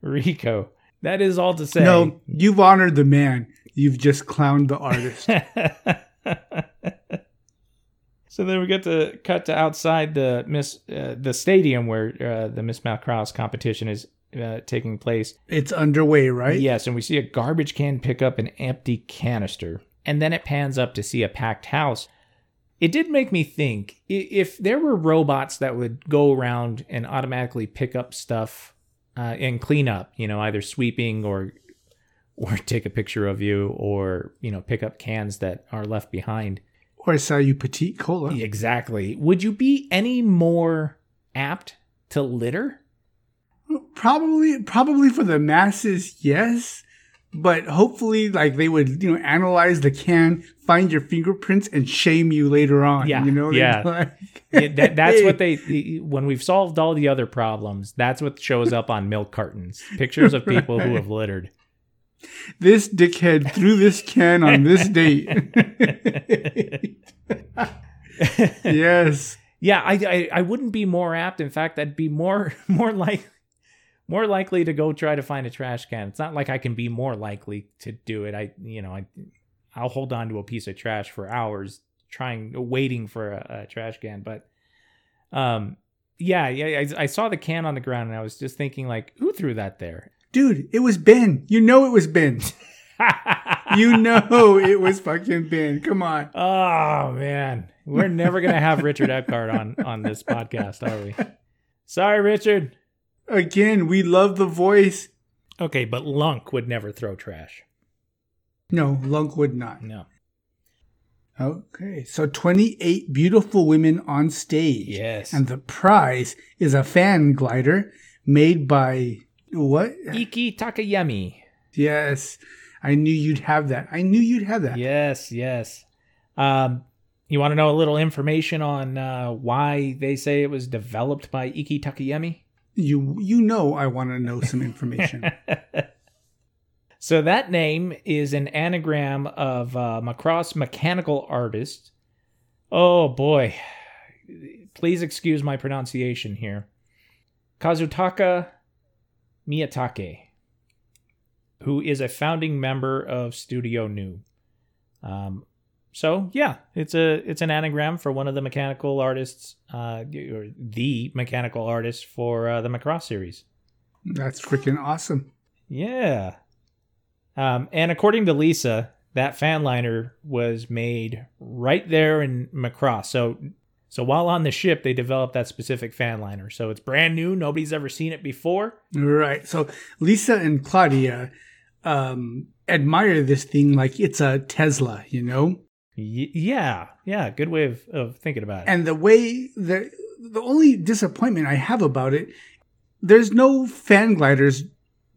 Rico. That is all to say. No, you've honored the man. You've just clowned the artist. so then we get to cut to outside the Miss uh, the stadium where uh, the Miss Macross competition is uh, taking place. it's underway, right? Yes, and we see a garbage can pick up an empty canister, and then it pans up to see a packed house. It did make me think if there were robots that would go around and automatically pick up stuff uh, and clean up, you know, either sweeping or or take a picture of you or you know pick up cans that are left behind. Or sell you petite cola. Exactly. Would you be any more apt to litter? Probably, probably for the masses, yes. But hopefully, like they would, you know, analyze the can, find your fingerprints, and shame you later on. Yeah, you know. Yeah. like, Yeah, that, that's what they when we've solved all the other problems that's what shows up on milk cartons pictures of people who have littered This dickhead threw this can on this date. yes. yeah I, I i wouldn't be more apt in fact i'd be more more like more likely to go try to find a trash can it's not like i can be more likely to do it i you know i i'll hold on to a piece of trash for hours trying waiting for a, a trash can but um yeah yeah I, I saw the can on the ground and i was just thinking like who threw that there Dude, it was Ben. You know it was Ben. You know it was fucking Ben. Come on. Oh man, we're never gonna have Richard Epcar on on this podcast, are we? Sorry, Richard. Again, we love the voice. Okay, but Lunk would never throw trash. No, Lunk would not. No. Okay, so 28 beautiful women on stage. Yes. And the prize is a fan glider made by What? Iki Takayemi. Yes. I knew you'd have that. I knew you'd have that. Yes, yes. Um, you want to know a little information on uh, why they say it was developed by Iki Takayemi? You you know I want to know some information. so that name is an anagram of uh, Macross mechanical artist. Oh boy, please excuse my pronunciation here. Kazutaka Miyatake, who is a founding member of Studio Nue. Um, so yeah, it's a it's an anagram for one of the mechanical artists, uh, or the mechanical artist for uh, the Macross series. That's freaking awesome. Yeah. Um, and according to Lisa, that fan liner was made right there in Macross. So so while on the ship, they developed that specific fan liner. So it's brand new. Nobody's ever seen it before. Right. So Lisa and Claudia um, admire this thing like it's a Tesla, you know? Y- yeah. Yeah. Good way of, of thinking about it. And the way the the only disappointment I have about it, there's no fan gliders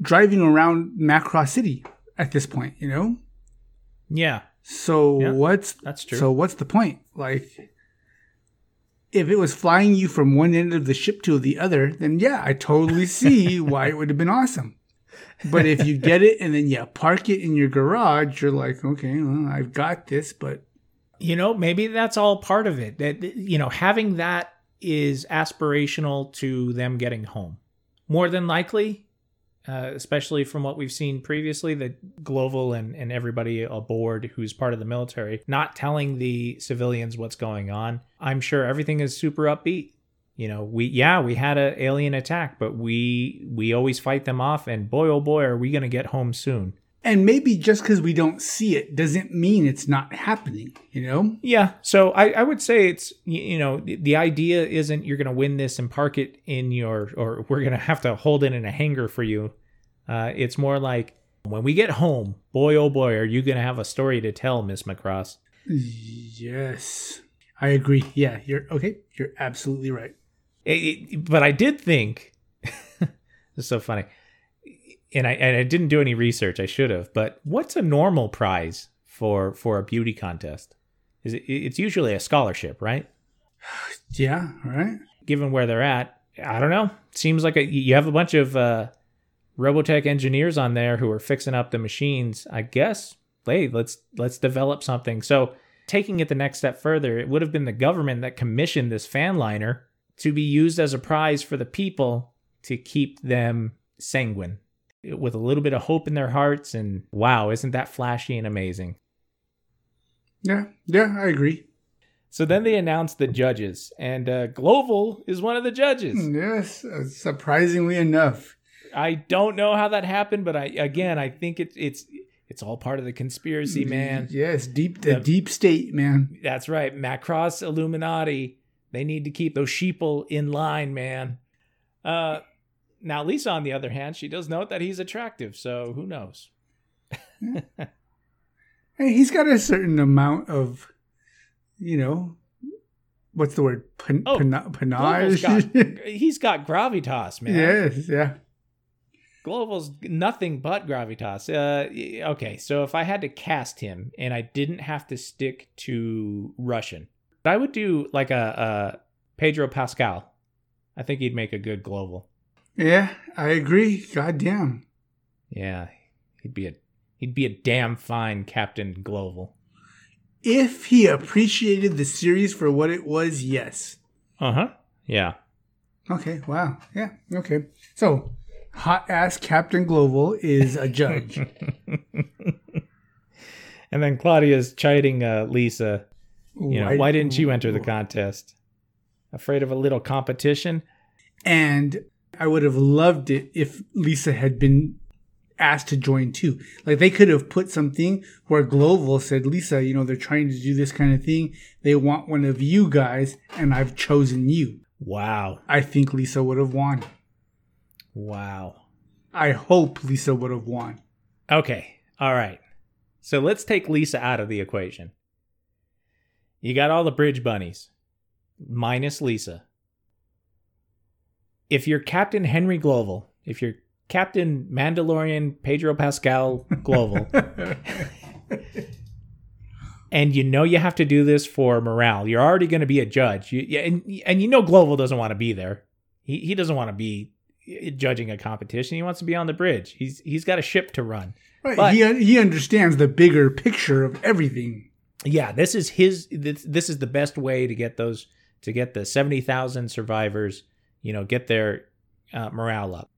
driving around Macross City at this point, you know? yeah. So Yeah, what's That's true. so what's the point? Like if it was flying you from one end of the ship to the other, then yeah, I totally see why it would have been awesome. But if you get it and then you park it in your garage, you're like, okay, well, I've got this, but you know, maybe that's all part of it. That you know, having that is aspirational to them getting home. More than likely, uh, especially from what we've seen previously, that Global and, and everybody aboard who's part of the military not telling the civilians what's going on. I'm sure everything is super upbeat. You know, we yeah, we had a alien attack, but we we always fight them off, and boy oh boy, are we gonna get home soon. And maybe just because we don't see it doesn't mean it's not happening, you know? Yeah, so I, I would say it's you know the, idea isn't you're going to win this and park it in your or we're going to have to hold it in a hangar for you. Uh, it's more like when we get home, boy oh boy, are you going to have a story to tell, Miss Macross? Yes. I agree. Yeah, you're okay. You're absolutely right. It- it- but I did think it's so funny, and I and I didn't do any research. I should have. But what's a normal prize for for a beauty contest? Is it? It's usually a scholarship, right? Yeah, right? given where they're at, I don't know. Seems like a, you have a bunch of uh, Robotech engineers on there who are fixing up the machines. I guess, hey, let's let's develop something. So, taking it the next step further, it would have been the government that commissioned this fan liner to be used as a prize for the people to keep them sanguine, with a little bit of hope in their hearts. And wow, isn't that flashy and amazing? Yeah, yeah, I agree. So then they announced the judges, and uh, Global is one of the judges. Yes, uh, surprisingly enough. I don't know how that happened, but I again I think it's it's it's all part of the conspiracy, man. Yes, deep the The- deep state, man. That's right, Macross Illuminati. They need to keep those sheeple in line, man. Uh, now Lisa, on the other hand, she does note that he's attractive, so who knows? Hey, he's got a certain amount of, you know, what's the word? Pan- Oh, pana- Global's panache. got, he's got gravitas, man. yes, yeah. Global's nothing but gravitas. Uh, okay, so if I had to cast him and I didn't have to stick to Russian, I would do like a, a Pedro Pascal. I think he'd make a good Global. Yeah, I agree. God damn. Yeah, he'd be a he'd be a damn fine Captain Global. If he appreciated the series for what it was, yes. Uh huh. Yeah. Okay, wow. Yeah, okay. So, hot ass Captain Global is a judge. And then Claudia's chiding uh, Lisa. You know, why didn't you enter the contest? Afraid of a little competition? And I would have loved it if Lisa had been asked to join too. Like they could have put something where Global said, Lisa, you know, they're trying to do this kind of thing. They want one of you guys, and I've chosen you. Wow. I think Lisa would have won. Wow. I hope Lisa would have won. Okay. All right. So let's take Lisa out of the equation. You got all the bridge bunnies, minus Lisa. If you're Captain Henry Global, if you're Captain Mandalorian Pedro Pascal Global. and you know you have to do this for morale. You're already going to be a judge. You, yeah, and, and you know Global doesn't want to be there. He, he doesn't want to be eh, judging a competition. He wants to be on the bridge. He's he's got a ship to run. Right. But- he he understands the bigger picture of everything. yeah this is his this, this is the best way to get those to get the 70,000 survivors you know get their uh, morale up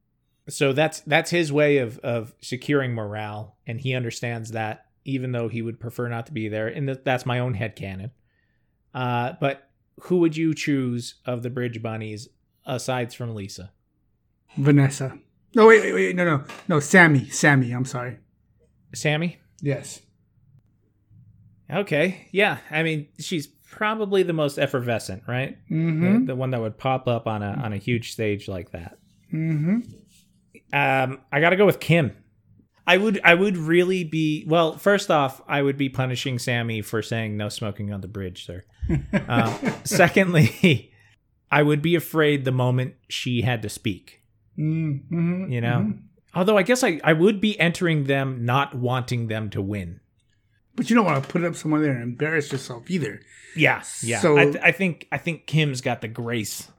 so that's that's his way of of securing morale and he understands that even though he would prefer not to be there and that that's my own head canon uh but who would you choose of the bridge bunnies aside from lisa Vanessa. No, wait, wait, wait. No, no, no. Sammy. Sammy. I'm sorry. sammy Yes. okay yeah i mean she's probably the most effervescent right Mm-hmm. the, the one that would pop up on a on a huge stage like that Mm-hmm. Um, I gotta go with Kim. I would I would really be well. First off, I would be punishing Sammy for saying no smoking on the bridge, sir. Um, secondly, I would be afraid the moment she had to speak. Mm-hmm. You know, although I guess I I would be entering them not wanting them to win. But you don't want to put it up someone there and embarrass yourself either. Yeah, yeah. So- I, th- I think I think Kim's got the grace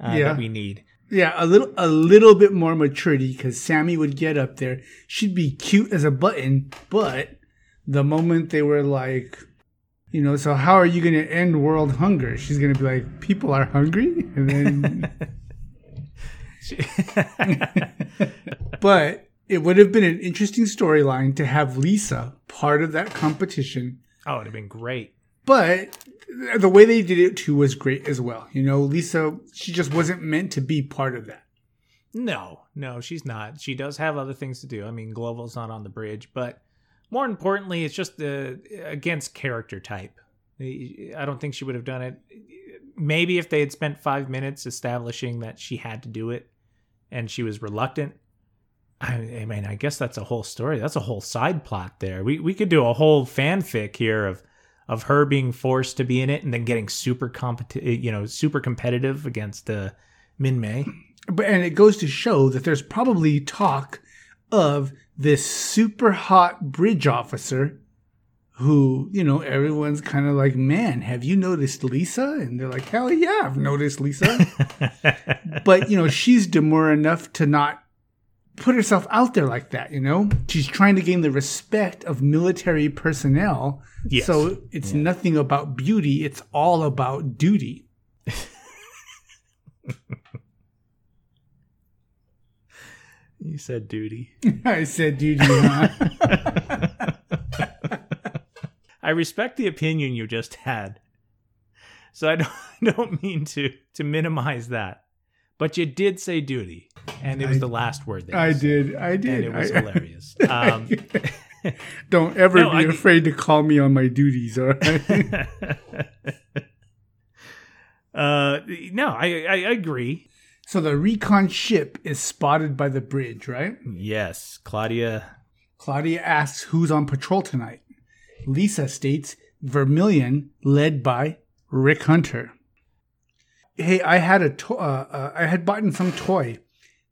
uh, Yeah. that we need. Yeah, a little a little bit more maturity because Sammy would get up there. She'd be cute as a button, but the moment they were like, you know, so how are you going to end world hunger? She's going to be like, people are hungry, and then. but it would have been an interesting storyline to have Lisa part of that competition. oh, it'd have been great. But the way they did it too was great as well. You know, Lisa, she just wasn't meant to be part of that. No, no, she's not. She does have other things to do. I mean, Global's not on the bridge, but more importantly, it's just uh, against character type. I don't think she would have done it. Maybe if they had spent five minutes establishing that she had to do it and she was reluctant. I, I mean, I guess that's a whole story. That's a whole side plot there. We we could do a whole fanfic here of of her being forced to be in it and then getting super competi- you know, super competitive against uh, Min May. But and it goes to show that there's probably talk of this super hot bridge officer who, you know, everyone's kind of like, man, have you noticed Lisa? And they're like, hell yeah, I've noticed Lisa. but, you know, she's demure enough to not put herself out there like that, you know? She's trying to gain the respect of military personnel. Yes. So it's nothing about beauty, it's all about duty. You said duty. I said duty, huh? I respect the opinion you just had. So I don't, I don't mean to to minimize that. But you did say duty, and it was I- the last word there. I did. I did. And it was I- hilarious. Um, Don't ever No, be I- afraid to call me on my duties, all right? uh, no, I, I agree. so the recon ship is spotted by the bridge, right? Yes, Claudia. Claudia asks who's on patrol tonight. Lisa states Vermilion, led by Rick Hunter. Hey, I had a to- uh, uh, I had bought some toy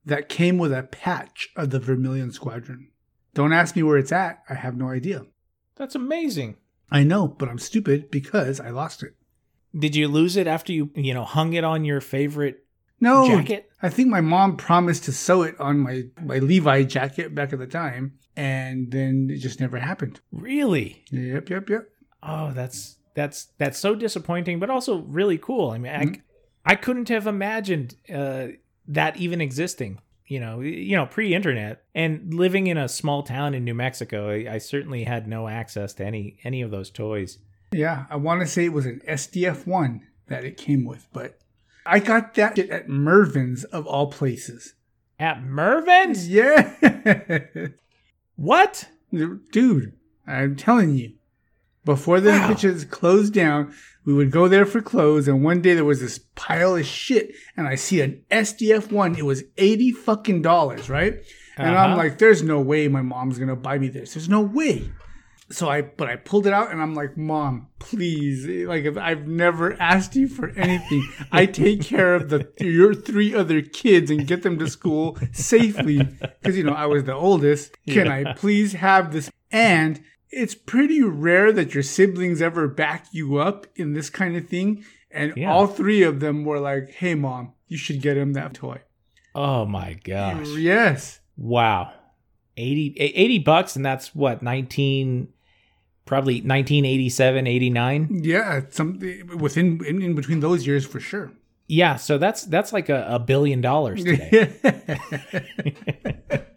that came with a patch of the Vermilion Squadron. Don't ask me where it's at. I have no idea. That's amazing. I know, but I'm stupid because I lost it. Did you lose it after you you know hung it on your favorite No, jacket? I think my mom promised to sew it on my, my Levi jacket back at the time, and then it just never happened. Really? Yep, yep, yep. Oh, that's that's that's so disappointing, but also really cool. I mean. I, I couldn't have imagined uh, that even existing. You know, you know, pre-internet and living in a small town in New Mexico, I, I certainly had no access to any any of those toys. Yeah, I want to say it was an SDF one that it came with, but I got that shit at Mervyn's of all places. At Mervyn's? Yeah, What? dude, I'm telling you. Before the Wow. closed down, we would go there for clothes, and one day there was this pile of shit, and I see an SDF one. It was eighty fucking dollars, right? And I'm Uh-huh. like, "There's no way my mom's gonna buy me this. There's no way." So I, but I pulled it out and I'm like, Mom, please, like if I've never asked you for anything. I take care of the your three other kids and get them to school safely because you know I was the oldest. Can I please have this? And it's pretty rare that your siblings ever back you up in this kind of thing. And Yeah. all three of them were like, "Hey, mom, you should get him that toy." Oh my gosh. Yes. Wow. 80, eh, 80 bucks and that's what 19 probably 1987 89 Yeah, something within in, in between those years for sure. yeah so that's that's like a, a billion dollars today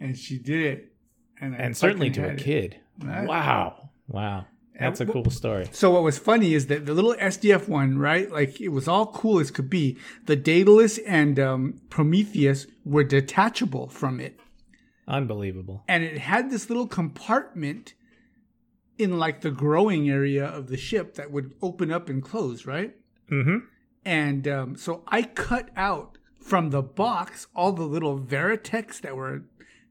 and she did it, and, and certainly to a kid Right. wow wow that's a cool story So what was funny is that the little SDF one, right? Like it was all cool as could be. The Daedalus and um, Prometheus were detachable from it, unbelievable and it had this little compartment in like the growing area of the ship that would open up and close, right? mm-hmm And um, so I cut out from the box all the little Veritechs that were,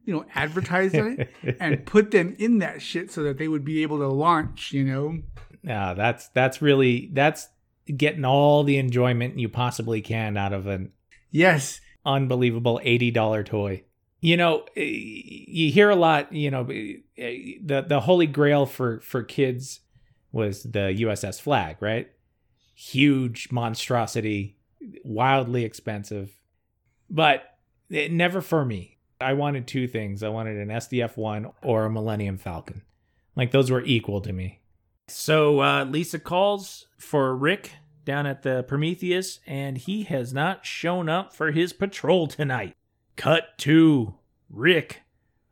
you know, advertised on it and put them in that shit so that they would be able to launch, you know. yeah that's that's really that's getting all the enjoyment you possibly can out of an Yes. unbelievable $80 toy. You know, eh, you hear a lot, you know, eh, the the holy grail for for kids was the USS Flagg, right? Huge monstrosity, wildly expensive. But it, never for me. I wanted two things. I wanted an SDF-1 or a Millennium Falcon. Like those were equal to me. So uh, Lisa calls for Rick down at the Prometheus, and he has not shown up for his patrol tonight. Cut to Rick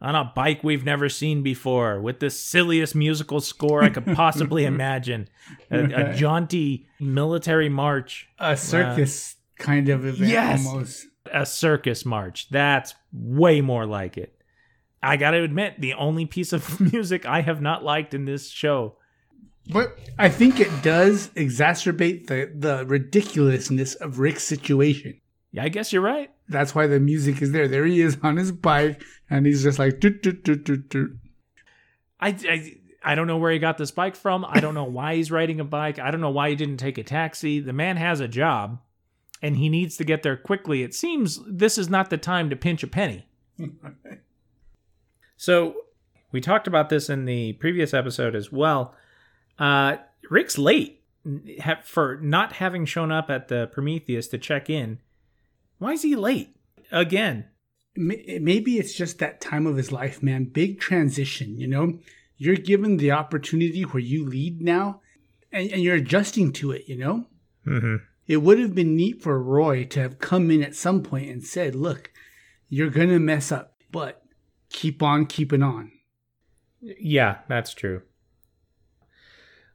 on a bike we've never seen before with the silliest musical score I could possibly imagine. A, a jaunty military march, A circus kind of event Yes. almost. A circus march. That's way more like it. I got to admit, the only piece of music I have not liked in this show. But I think it does exacerbate the, the ridiculousness of Rick's situation. Yeah, I guess you're right. That's why the music is there. There he is on his bike, and he's just like, doot, doot, doot, doot, doot. I, I I don't know where he got this bike from. I don't know why he's riding a bike. I don't know why he didn't take a taxi. The man has a job and he needs to get there quickly. It seems this is not the time to pinch a penny. So, we talked about this in the previous episode as well. Uh, Rick's late for not having shown up at the Prometheus to check in. Why is he late? Again. Maybe it's just that time of his life, man. Big transition, you know? You're given the opportunity where you lead now, and, and you're adjusting to it, you know? Mm-hmm. It would have been neat for Roy to have come in at some point and said, look, you're going to mess up, but keep on keeping on. Yeah, that's true.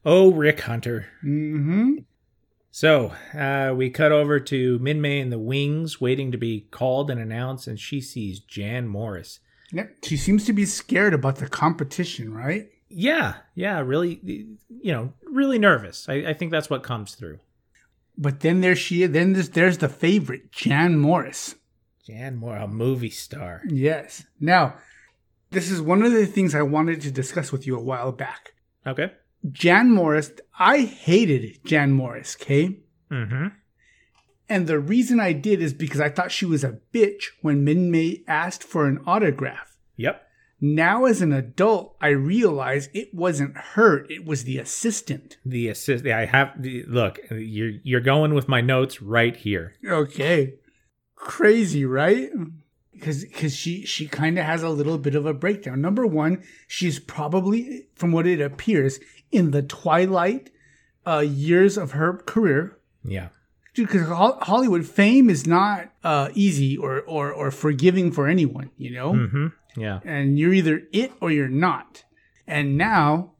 Oh, Rick Hunter. Mm-hmm. So uh, we cut over to Minmay in the wings, waiting to be called and announced, and she sees Jan Morris. Yep. She seems to be scared about the competition, right? Yeah, yeah, really, you know, really nervous. I, I think that's what comes through. But then there she is. Then there's, there's the favorite, Jan Morris. Jan Morris, a movie star. Yes. Now, this is one of the things I wanted to discuss with you a while back. Okay. Jan Morris, I hated Jan Morris, okay? Mm-hmm. And the reason I did is because I thought she was a bitch when Min Mei asked for an autograph. Yep. Now, as an adult, I realize it wasn't her, it was the assistant. The assist. I have the look. You're you're going with my notes right here. Okay. Crazy, right? Because because she she kind of has a little bit of a breakdown. Number one, she's probably, from what it appears, in the twilight uh, years of her career. Yeah. Dude, because Hollywood fame is not uh, easy or, or or forgiving for anyone, you know. Mm-hmm. Yeah. And you're either it or you're not. And now,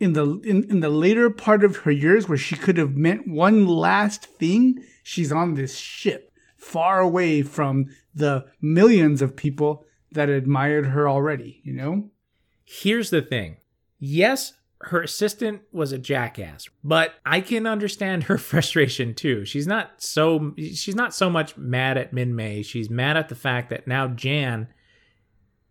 in the in, in the later part of her years, where she could have meant one last thing, she's on this ship, far away from the millions of people that admired her already. You know. Here's the thing. Yes, her assistant was a jackass, but I can understand her frustration too. She's not so she's not so much mad at Min May. She's mad at the fact that now Jan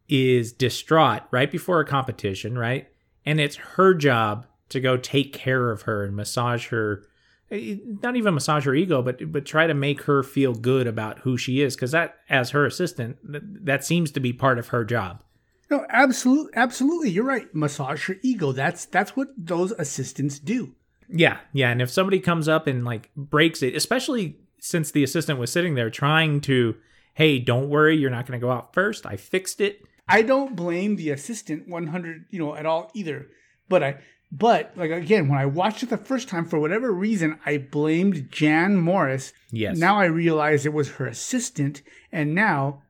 is distraught right before a competition, right? And it's her job to go take care of her and massage her eh, not even massage her ego but but try to make her feel good about who she is cuz that as her assistant that seems to be part of her job. No, absolutely absolutely, you're right. Massage her ego. That's that's what those assistants do. Yeah, yeah, and if somebody comes up and like breaks it, especially since the assistant was sitting there trying to, "Hey, don't worry, you're not going to go out first. I fixed it." I don't blame the assistant 100, you know, at all either. But I but like again, when I watched it the first time, for whatever reason, I blamed Jan Morris. Yes. Now I realize it was her assistant, and now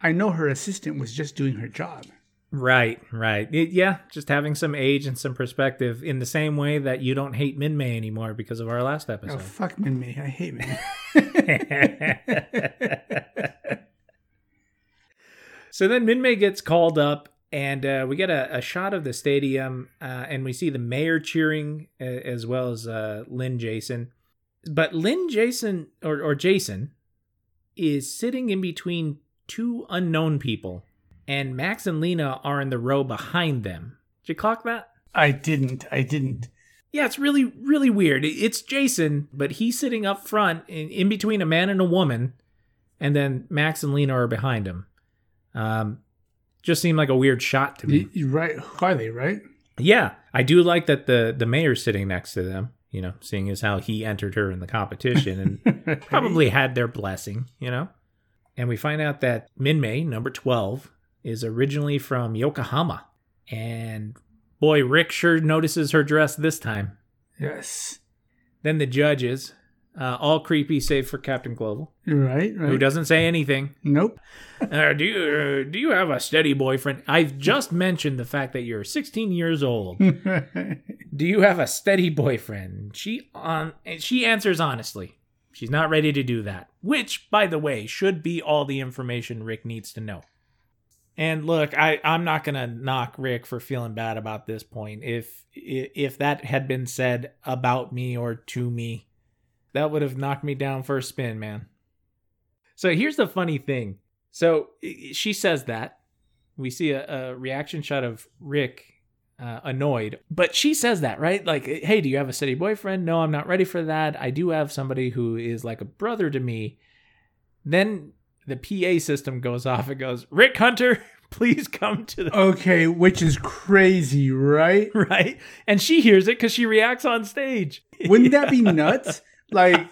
I know her assistant was just doing her job. Right, right. It, yeah, just having some age and some perspective in the same way that you don't hate Minmay anymore because of our last Oh episode. fuck Minmay, I hate Minmay. so then Minmay gets called up, and uh, we get a, a shot of the stadium, uh, and we see the mayor cheering uh, as well as uh, Lynn Jason. But Lynn Jason, or, or Jason, is sitting in between two unknown people, and Max and Lena are in the row behind them. Did you clock that? I didn't. I didn't. Yeah, it's really, really weird. It's Jason, but he's sitting up front in, in between a man and a woman, and then Max and Lena are behind him. Um, just seemed like a weird shot to me. You're right. They right? Yeah, I do like that the the mayor's sitting next to them. You know, seeing as how he entered her in the competition and probably had their blessing. You know, and we find out that Minmay number twelve is originally from Yokohama, and boy, Rick sure notices her dress this time. Yes. Then the judges, uh, all creepy save for Captain Global, right. Right. who doesn't say anything. Nope. Uh, do you uh, do you have a steady boyfriend? I've just mentioned the fact that you're 16 years old. do you have a steady boyfriend? She on she answers honestly. She's not ready to do that. Which, by the way, should be all the information Rick needs to know. And look, I I'm not gonna knock Rick for feeling bad about this point. If if that had been said about me or to me, that would have knocked me down for a spin, man. So here's the funny thing. So she says that. We see a, a reaction shot of Rick uh, annoyed, but she says that, right? Like, hey, do you have a steady boyfriend? No, I'm not ready for that. I do have somebody who is like a brother to me. Then the PA system goes off. It goes, Rick Hunter, please come to the okay, which is crazy, right? right, and she hears it because she reacts on stage. Wouldn't that be nuts? Like,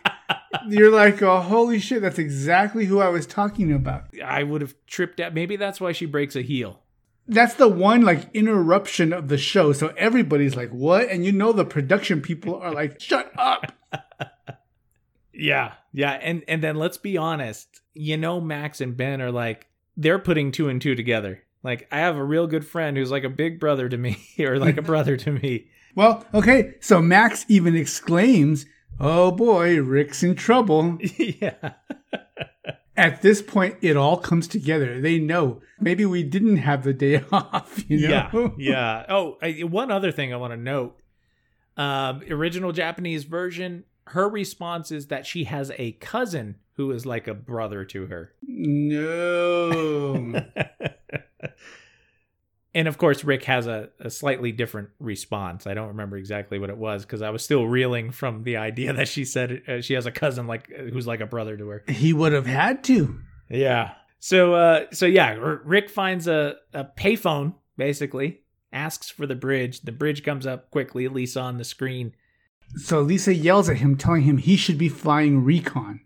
you're like, oh, holy shit, that's exactly who I was talking about. I would have tripped out. Maybe that's why she breaks a heel. That's the one, like, interruption of the show. So everybody's like, what? And you know, the production people are like, shut up. Yeah, yeah, and and then let's be honest. You know, Max and Ben are like they're putting two and two together. Like I have a real good friend who's like a big brother to me, or like a brother to me. Well, okay, so Max even exclaims, oh boy, Rick's in trouble. yeah, At this point, it all comes together. They know maybe we didn't have the day off, you yeah, know? yeah. Oh, I, one other thing I want to note: um, original Japanese version. Her response is that she has a cousin who is like a brother to her. No. And of course, Rick has a, a slightly different response. I don't remember exactly what it was because I was still reeling from the idea that she said uh, she has a cousin like uh, who's like a brother to her. he would have had to. Yeah. So, uh, so yeah, R- Rick finds a a payphone basically, asks for the bridge. The bridge comes up quickly. Lisa on the screen. So Lisa yells at him, telling him he should be flying recon.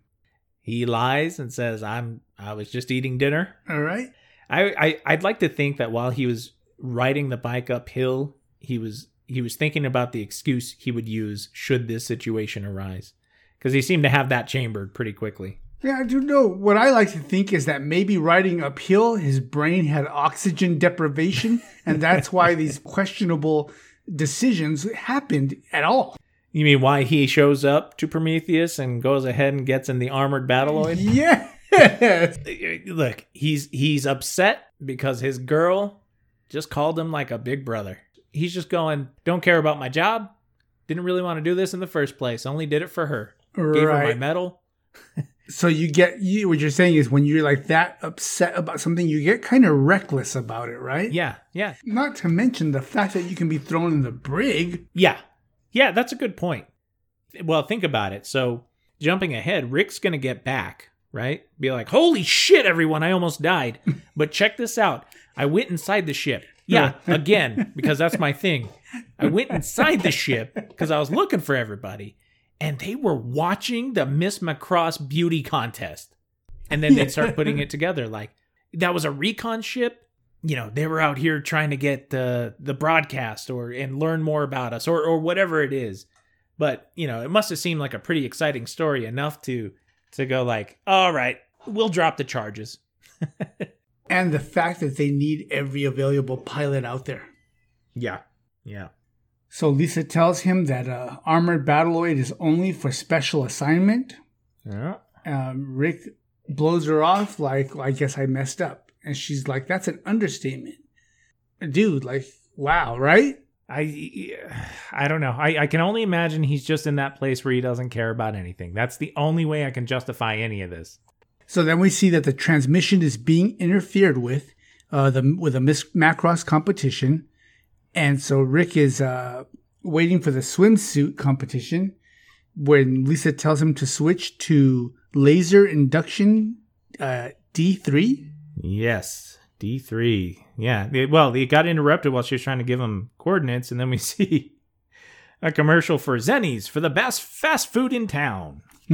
He lies and says, "I'm I was just eating dinner." All right. I, I I'd like to think that while he was riding the bike uphill, he was he was thinking about the excuse he would use should this situation arise, because he seemed to have that chambered pretty quickly. Yeah, I do know. What I like to think is that maybe riding uphill, his brain had oxygen deprivation, and that's why these questionable decisions happened at all. You mean why he shows up to Prometheus and goes ahead and gets in the armored Battloid? Yes. Look, he's he's upset because his girl just called him like a big brother. He's just going, "Don't care about my job. Didn't really want to do this in the first place. Only did it for her. Gave her my medal." So you get you, what you're saying is when you're like that upset about something, you get kind of reckless about it, right? Yeah, yeah, Not to mention the fact that you can be thrown in the brig. yeah, yeah. That's a good point. Well, think about it. So jumping ahead, Rick's gonna get back, right? Be like, "Holy shit, everyone! I almost died." but check this out. I went inside the ship. Yeah, again, because that's my thing. I went inside the ship because I was looking for everybody, and they were watching the Miss Macross beauty contest. And then they'd start putting it together like that was a recon ship. You know, they were out here trying to get the the broadcast or and learn more about us or or whatever it is. But, you know, it must have seemed like a pretty exciting story enough to to go like, "All right, we'll drop the charges." And the fact that they need every available pilot out there. Yeah. Yeah. So Lisa tells him that uh, armored Battloid is only for special assignment. Yeah. Um, Rick blows her off like, I guess I messed up. And she's like, that's an understatement. Dude, like, wow, right? I I don't know. I, I can only imagine he's just in that place where he doesn't care about anything. That's the only way I can justify any of this. So then we see that the transmission is being interfered with uh, the, with a Miss Macross competition. And so Rick is uh, waiting for the swimsuit competition when Lisa tells him to switch to laser induction uh, D3. Yes, D three. Yeah. It- well, it got interrupted while she was trying to give him coordinates, and then we see a commercial for Zennies for the best fast food in town.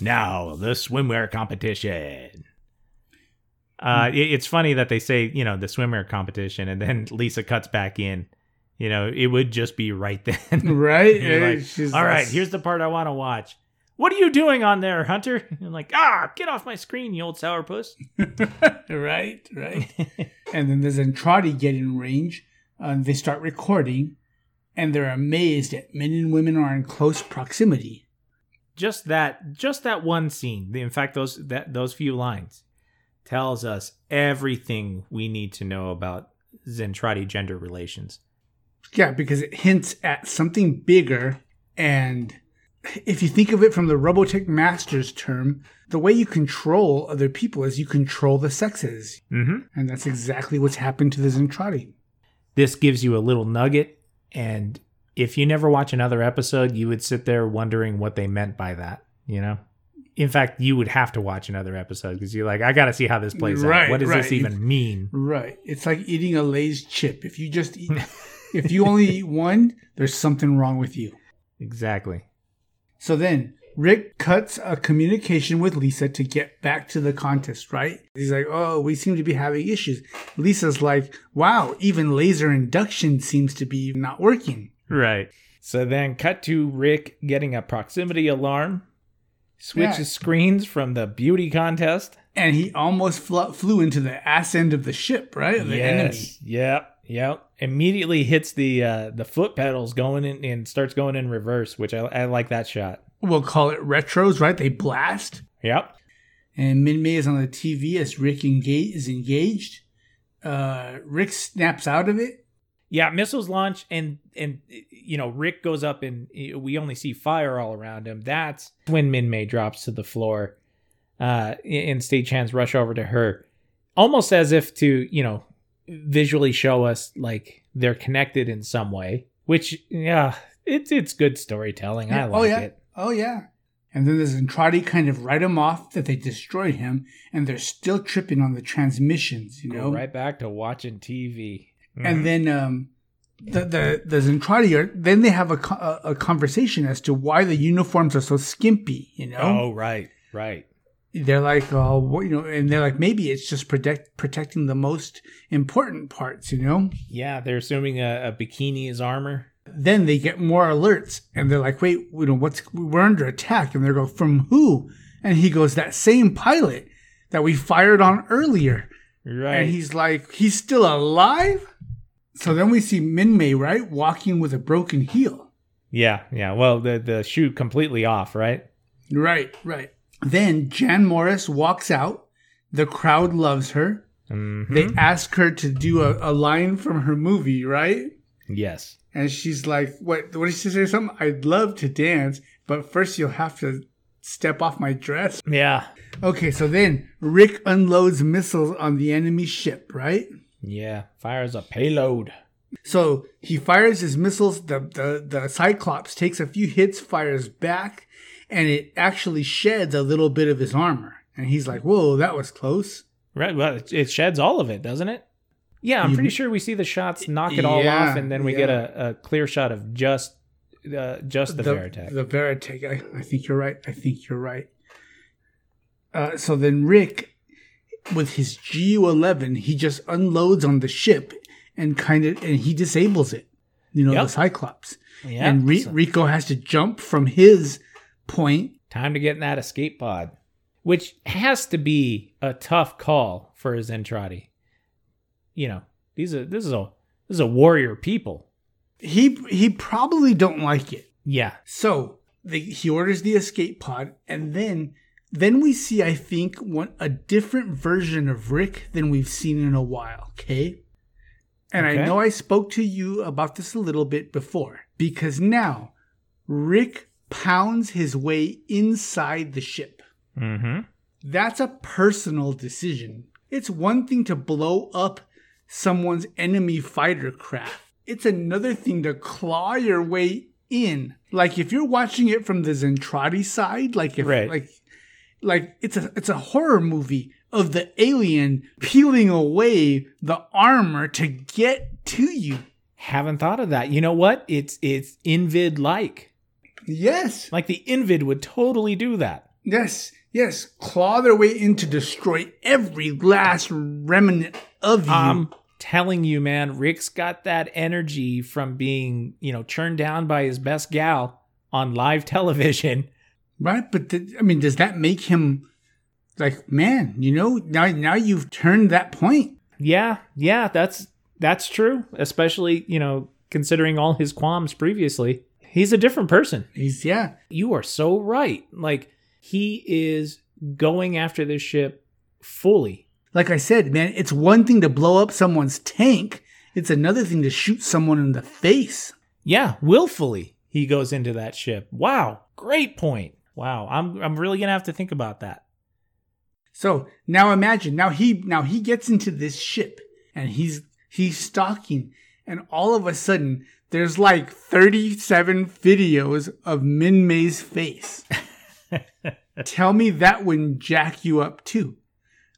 now the swimwear competition. Uh, it- it's funny that they say you know the swimwear competition, and then Lisa cuts back in. You know, it would just be right then. Right? Like, She's All right, here's the part I want to watch. What are you doing on there, Hunter? You're like, ah, get off my screen, you old sourpuss. right, right. and then the Zentraedi get in range. Uh, they start recording, and they're amazed that men and women are in close proximity. just that, just that one scene. In fact, those that those few lines tells us everything we need to know about Zentraedi gender relations. Yeah, because it hints at something bigger. And if you think of it from the Robotech Masters term, the way you control other people is you control the sexes. Mm-hmm. And that's exactly what's happened to the Zentraedi. This gives you a little nugget, and if you never watch another episode, you would sit there wondering what they meant by that. You know. In fact, you would have to watch another episode because you're like, I got to see how this plays Right, out. What does this right. even mean? Right. It's like eating a Lay's chip. If you just eat, if you only eat one, there's something wrong with you. Exactly. So then Rick cuts a communication with Lisa to get back to the contest, right? He's like, oh, we seem to be having issues. Lisa's like, wow, even laser induction seems to be not working. Right. So then cut to Rick getting a proximity alarm, switches Yeah. screens from the beauty contest. And he almost fl- flew into the ass end of the ship, right? Of The enemy. Yep. Yep. Immediately hits the uh, the foot pedals going in and starts going in reverse, which I, I like that shot. We'll call it retros, right? They blast. Yep. And Minmei is on the TV as Rick engage- is engaged. Uh, Rick snaps out of it. Yeah, missiles launch and and you know Rick goes up and we only see fire all around him. That's when Minmei drops to the floor, uh, and stagehands rush over to her, almost as if to you know visually show us like they're connected in some way. Which yeah, it's it's good storytelling. I Yeah. like oh yeah. it. Oh yeah. And then the Zentraedi kind of write him off that they destroyed him, and they're still tripping on the transmissions, you Go know. right back to watching TV. Mhm. And then um, the the the Zentraedi are then they have a, a a conversation as to why the uniforms are so skimpy, you know. oh right, right. They're like, oh, you know, and they're like, maybe it's just protect protecting the most important parts, you know. Yeah, they're assuming a, a bikini is armor. then they get more alerts and they're like, wait, you know, what's we're under attack, and they go, from who? And he goes, that same pilot that we fired on earlier. Right. And he's like, he's still alive. So then we see Minmei, right, walking with a broken heel. yeah, yeah. Well, the the shoe completely off, right? Right, right. Then Jan Morris walks out. The crowd loves her. Mhm. They ask her to do a, a line from her movie, right? Yes. And she's like, "What? What did she say? Something? I'd love to dance, but first you'll have to step off my dress. Yeah. Okay, so then Rick unloads missiles on the enemy ship, right? Yeah. Fires a payload. So he fires his missiles. The, the, the Cyclops takes a few hits, fires back, and it actually sheds a little bit of his armor. And he's like, whoa, that was close. Right. Well, it- it sheds all of it, doesn't it? Yeah, I'm pretty sure we see the shots knock it all Yeah, off, and then we yeah. get a, a clear shot of just uh, just the, Veritech. The Veritech. I, I think you're right. I think you're right. Uh, so then Rick, with his GU11, he just unloads on the ship and kind of and he disables it. You know, Yep. the Cyclops. yeah. and Ri- so- Rico has to jump from his point. time to get in that escape pod, which has to be a tough call for his Zentraedi. You know, these are this is a this is a warrior people. He he probably don't like it. Yeah. So the, he orders the escape pod, and then then we see, I think, one a different version of Rick than we've seen in a while. Okay, and Okay. I know I spoke to you about this a little bit before because now Rick pounds his way inside the ship. Mm-hmm. That's a personal decision. It's one thing to blow up someone's enemy fighter craft. It's another thing to claw your way in. Like if you're watching it from the Zentraedi side, like if Right. like like it's a it's a horror movie of the alien peeling away the armor to get to you. Haven't thought of that. You know what? It's it's Invid like. Yes. Like the Invid would totally do that. Yes. Yes. Claw their way in to destroy every last remnant of you. I'm telling you, man, Rick's got that energy from being, you know, churned down by his best gal on live television. Right, but I mean, does that make him like, man? You know, now now you've turned that point. Yeah, yeah, that's that's true. Especially, you know, considering all his qualms previously. He's a different person. He's yeah, You are so right. Like he is going after this ship fully. like I said, man. It's one thing to blow up someone's tank. It's another thing to shoot someone in the face. Yeah, willfully he goes into that ship. Wow, great point. Wow, I'm I'm really gonna have to think about that. So now imagine now he now he gets into this ship and he's he's stalking, and all of a sudden there's like 37 videos of Minmei's face. Tell me that wouldn't jack you up too.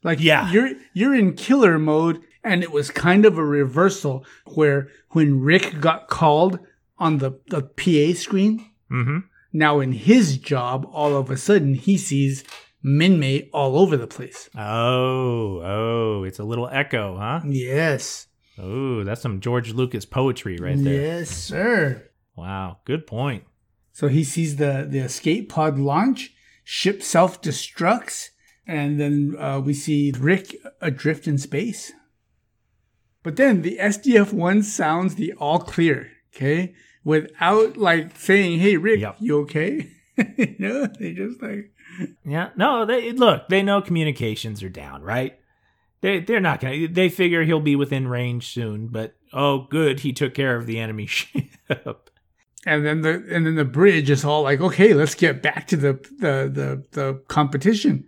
Like Yeah. you're you're in killer mode, and it was kind of a reversal where when Rick got called on the, the PA screen, Mm-hmm. now in his job, all of a sudden he sees Minmei all over the place. Oh, oh, it's a little echo, huh? Yes. Oh, that's some George Lucas poetry right there. Yes, sir. Wow, good point. So he sees the, the escape pod launch, ship self destructs, and then uh, we see Rick adrift in space. But then the SDF 1 sounds the all clear, okay? Without like saying, hey, Rick, Yep. you okay? you know, they just like, Yeah, no, they look, they know communications are down, right? They they're not gonna. They figure he'll be within range soon, but oh, good, he took care of the enemy ship. and then the and then the bridge is all like, okay, let's get back to the the the, the competition.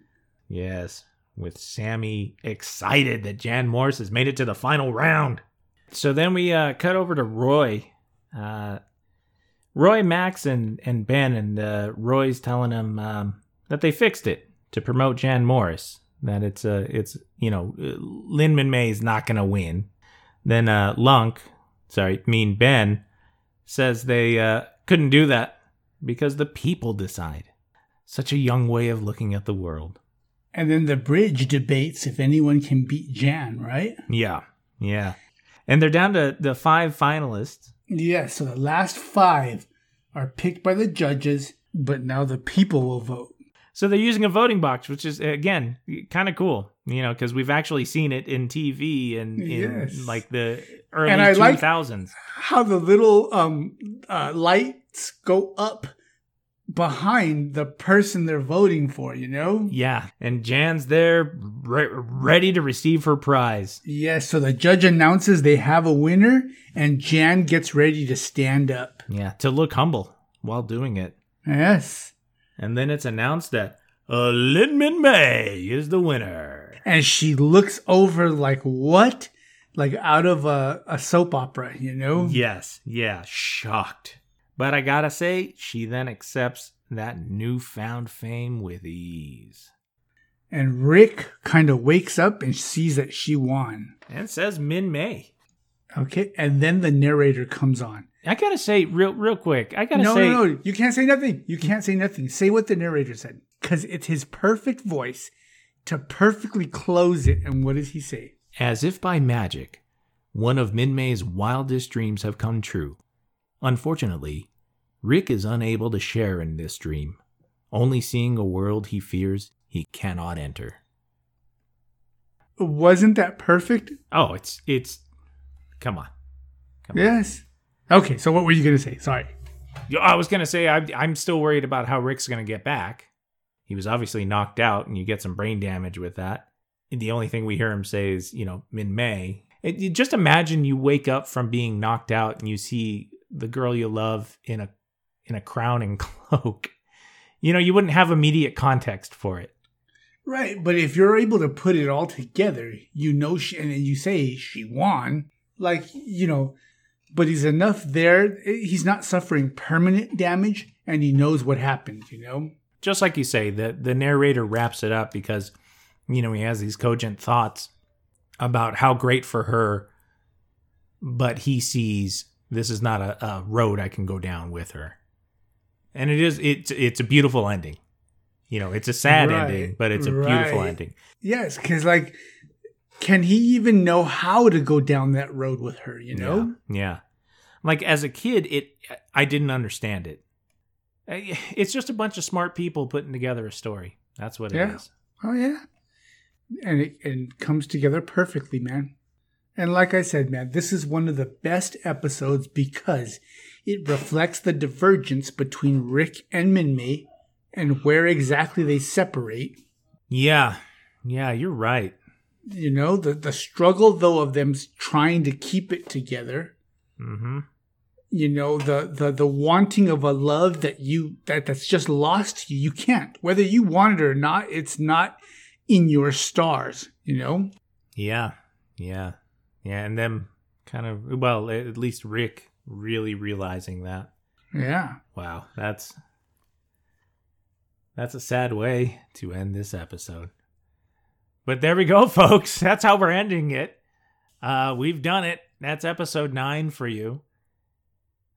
Yes, with Sammy excited that Jan Morris has made it to the final round. So then we uh, cut over to Roy. Uh, Roy, Max, and, and Ben, and uh, Roy's telling him um, that they fixed it to promote Jan Morris. That it's uh, it's you know uh, Lynn Minmei is not gonna win. Then uh, Lunk, sorry, mean Ben, says they uh, couldn't do that because the people decide. Such a young way of looking at the world. And then the bridge debates if anyone can beat Jan, right? Yeah, yeah. And they're down to the five finalists. Yeah, so the last five are picked by the judges, but now the people will vote. So they're using a voting box, which is again kind of cool, you know, because we've actually seen it in TV and in Yes. like the early And I two like- How the little um uh, lights go up behind the person they're voting for, you know? Yeah, and Jan's there, re- ready to receive her prize. Yes, so the judge announces they have a winner, and Jan gets ready to stand up. Yeah, to look humble while doing it. Yes. And then it's announced that uh, Lynn Minmei is the winner. And she looks over like, what? Like out of a, a soap opera, you know? Yes, yeah, shocked. But I gotta say, she then accepts that newfound fame with ease. And Rick kind of wakes up and sees that she won. And says Minmei. Okay, and then the narrator comes on. I gotta say, real real quick, I gotta No, say no, no, you can't say nothing. You can't say nothing. Say what the narrator said. Because it's his perfect voice to perfectly close it. And what does he say? As if by magic, one of Minmei's wildest dreams have come true. Unfortunately, Rick is unable to share in this dream, only seeing a world he fears he cannot enter. Wasn't that perfect? Oh, it's it's come on. Yes. Okay, so what were you going to say? Sorry. I was gonna say I, I'm still worried about how Rick's gonna get back. He was obviously knocked out, and you get some brain damage with that. And the only thing we hear him say is, you know, in May. It, you just imagine you wake up from being knocked out and you see the girl you love in a in a crown and cloak. You know, you wouldn't have immediate context for it. Right, but if you're able to put it all together, you know, she, and you say she won, like, you know, but he's enough there. He's not suffering permanent damage and he knows what happened, you know? Just like you say, the the narrator wraps it up because, you know, he has these cogent thoughts about how great for her, but he sees this is not a, a road I can go down with her. And it is it's it's a beautiful ending. You know, it's a sad Right, ending, but it's a beautiful ending. Yes, because, like, can he even know how to go down that road with her, you know? Yeah. yeah. Like as a kid, it I didn't understand it. It's just a bunch of smart people putting together a story. That's what it is. Yeah. Oh, yeah. And it, and it comes together perfectly, man. And like I said, man, this is one of the best episodes because it reflects the divergence between Rick and Minmei and where exactly they separate. Yeah. Yeah, you're right. You know, the, the struggle, though, of them trying to keep it together. Mm-hmm. You know, the, the, the wanting of a love that you, that, that's just lost to you. You can't. Whether you want it or not, it's not in your stars, you know? Yeah. Yeah. Yeah. And them kind of, well, at least Rick really realizing that. Yeah. Wow. That's, that's a sad way to end this episode. But there we go, folks. That's how we're ending it. Uh, we've done it. That's episode nine for you.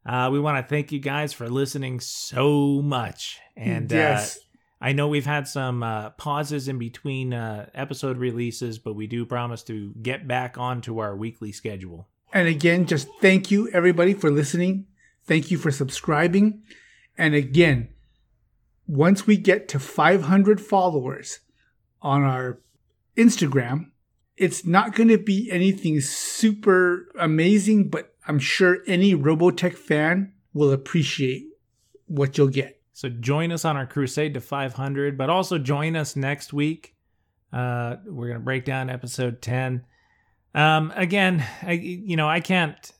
Uh, we want to thank you guys for listening so much. And uh, yes. I know we've had some uh, pauses in between uh, episode releases, but we do promise to get back onto our weekly schedule. And again, just thank you everybody for listening. Thank you for subscribing. And again, once we get to 500 followers on our Instagram, it's not going to be anything super amazing, but I'm sure any Robotech fan will appreciate what you'll get. So join us on our crusade to 500, but also join us next week. Uh, we're gonna break down episode 10. Um, again, I, you know, I can't,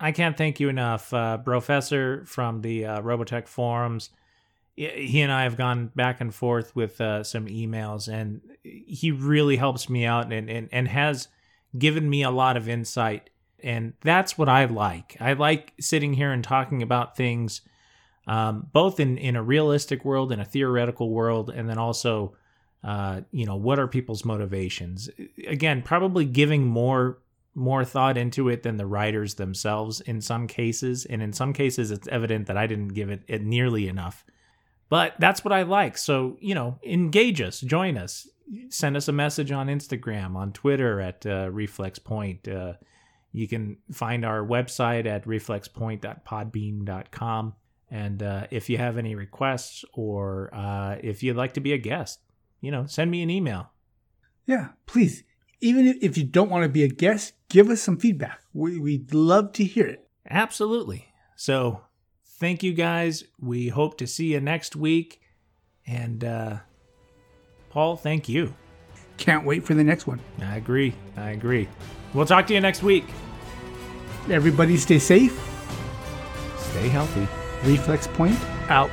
I can't thank you enough, uh, Professor from the uh, Robotech forums. He and I have gone back and forth with uh, some emails, and he really helps me out and, and and has given me a lot of insight. And that's what I like. I like sitting here and talking about things um, both in, in a realistic world and a theoretical world, and then also, uh, you know, what are people's motivations? Again, probably giving more more thought into it than the writers themselves in some cases, and in some cases, it's evident that I didn't give it, it nearly enough. But that's what I like. So you know, engage us, join us, send us a message on Instagram, on Twitter at uh, Reflex Point. Uh, you can find our website at reflexpoint.podbean.com. And uh, if you have any requests or uh, if you'd like to be a guest, you know, send me an email. Yeah, please. Even if- if you don't want to be a guest, give us some feedback. We'd love to hear it. Absolutely. So thank you guys. We hope to see you next week. And uh, Paul, thank you. Can't wait for the next one. I agree. I agree. We'll talk to you next week. Everybody stay safe. Stay healthy. Reflex Point out.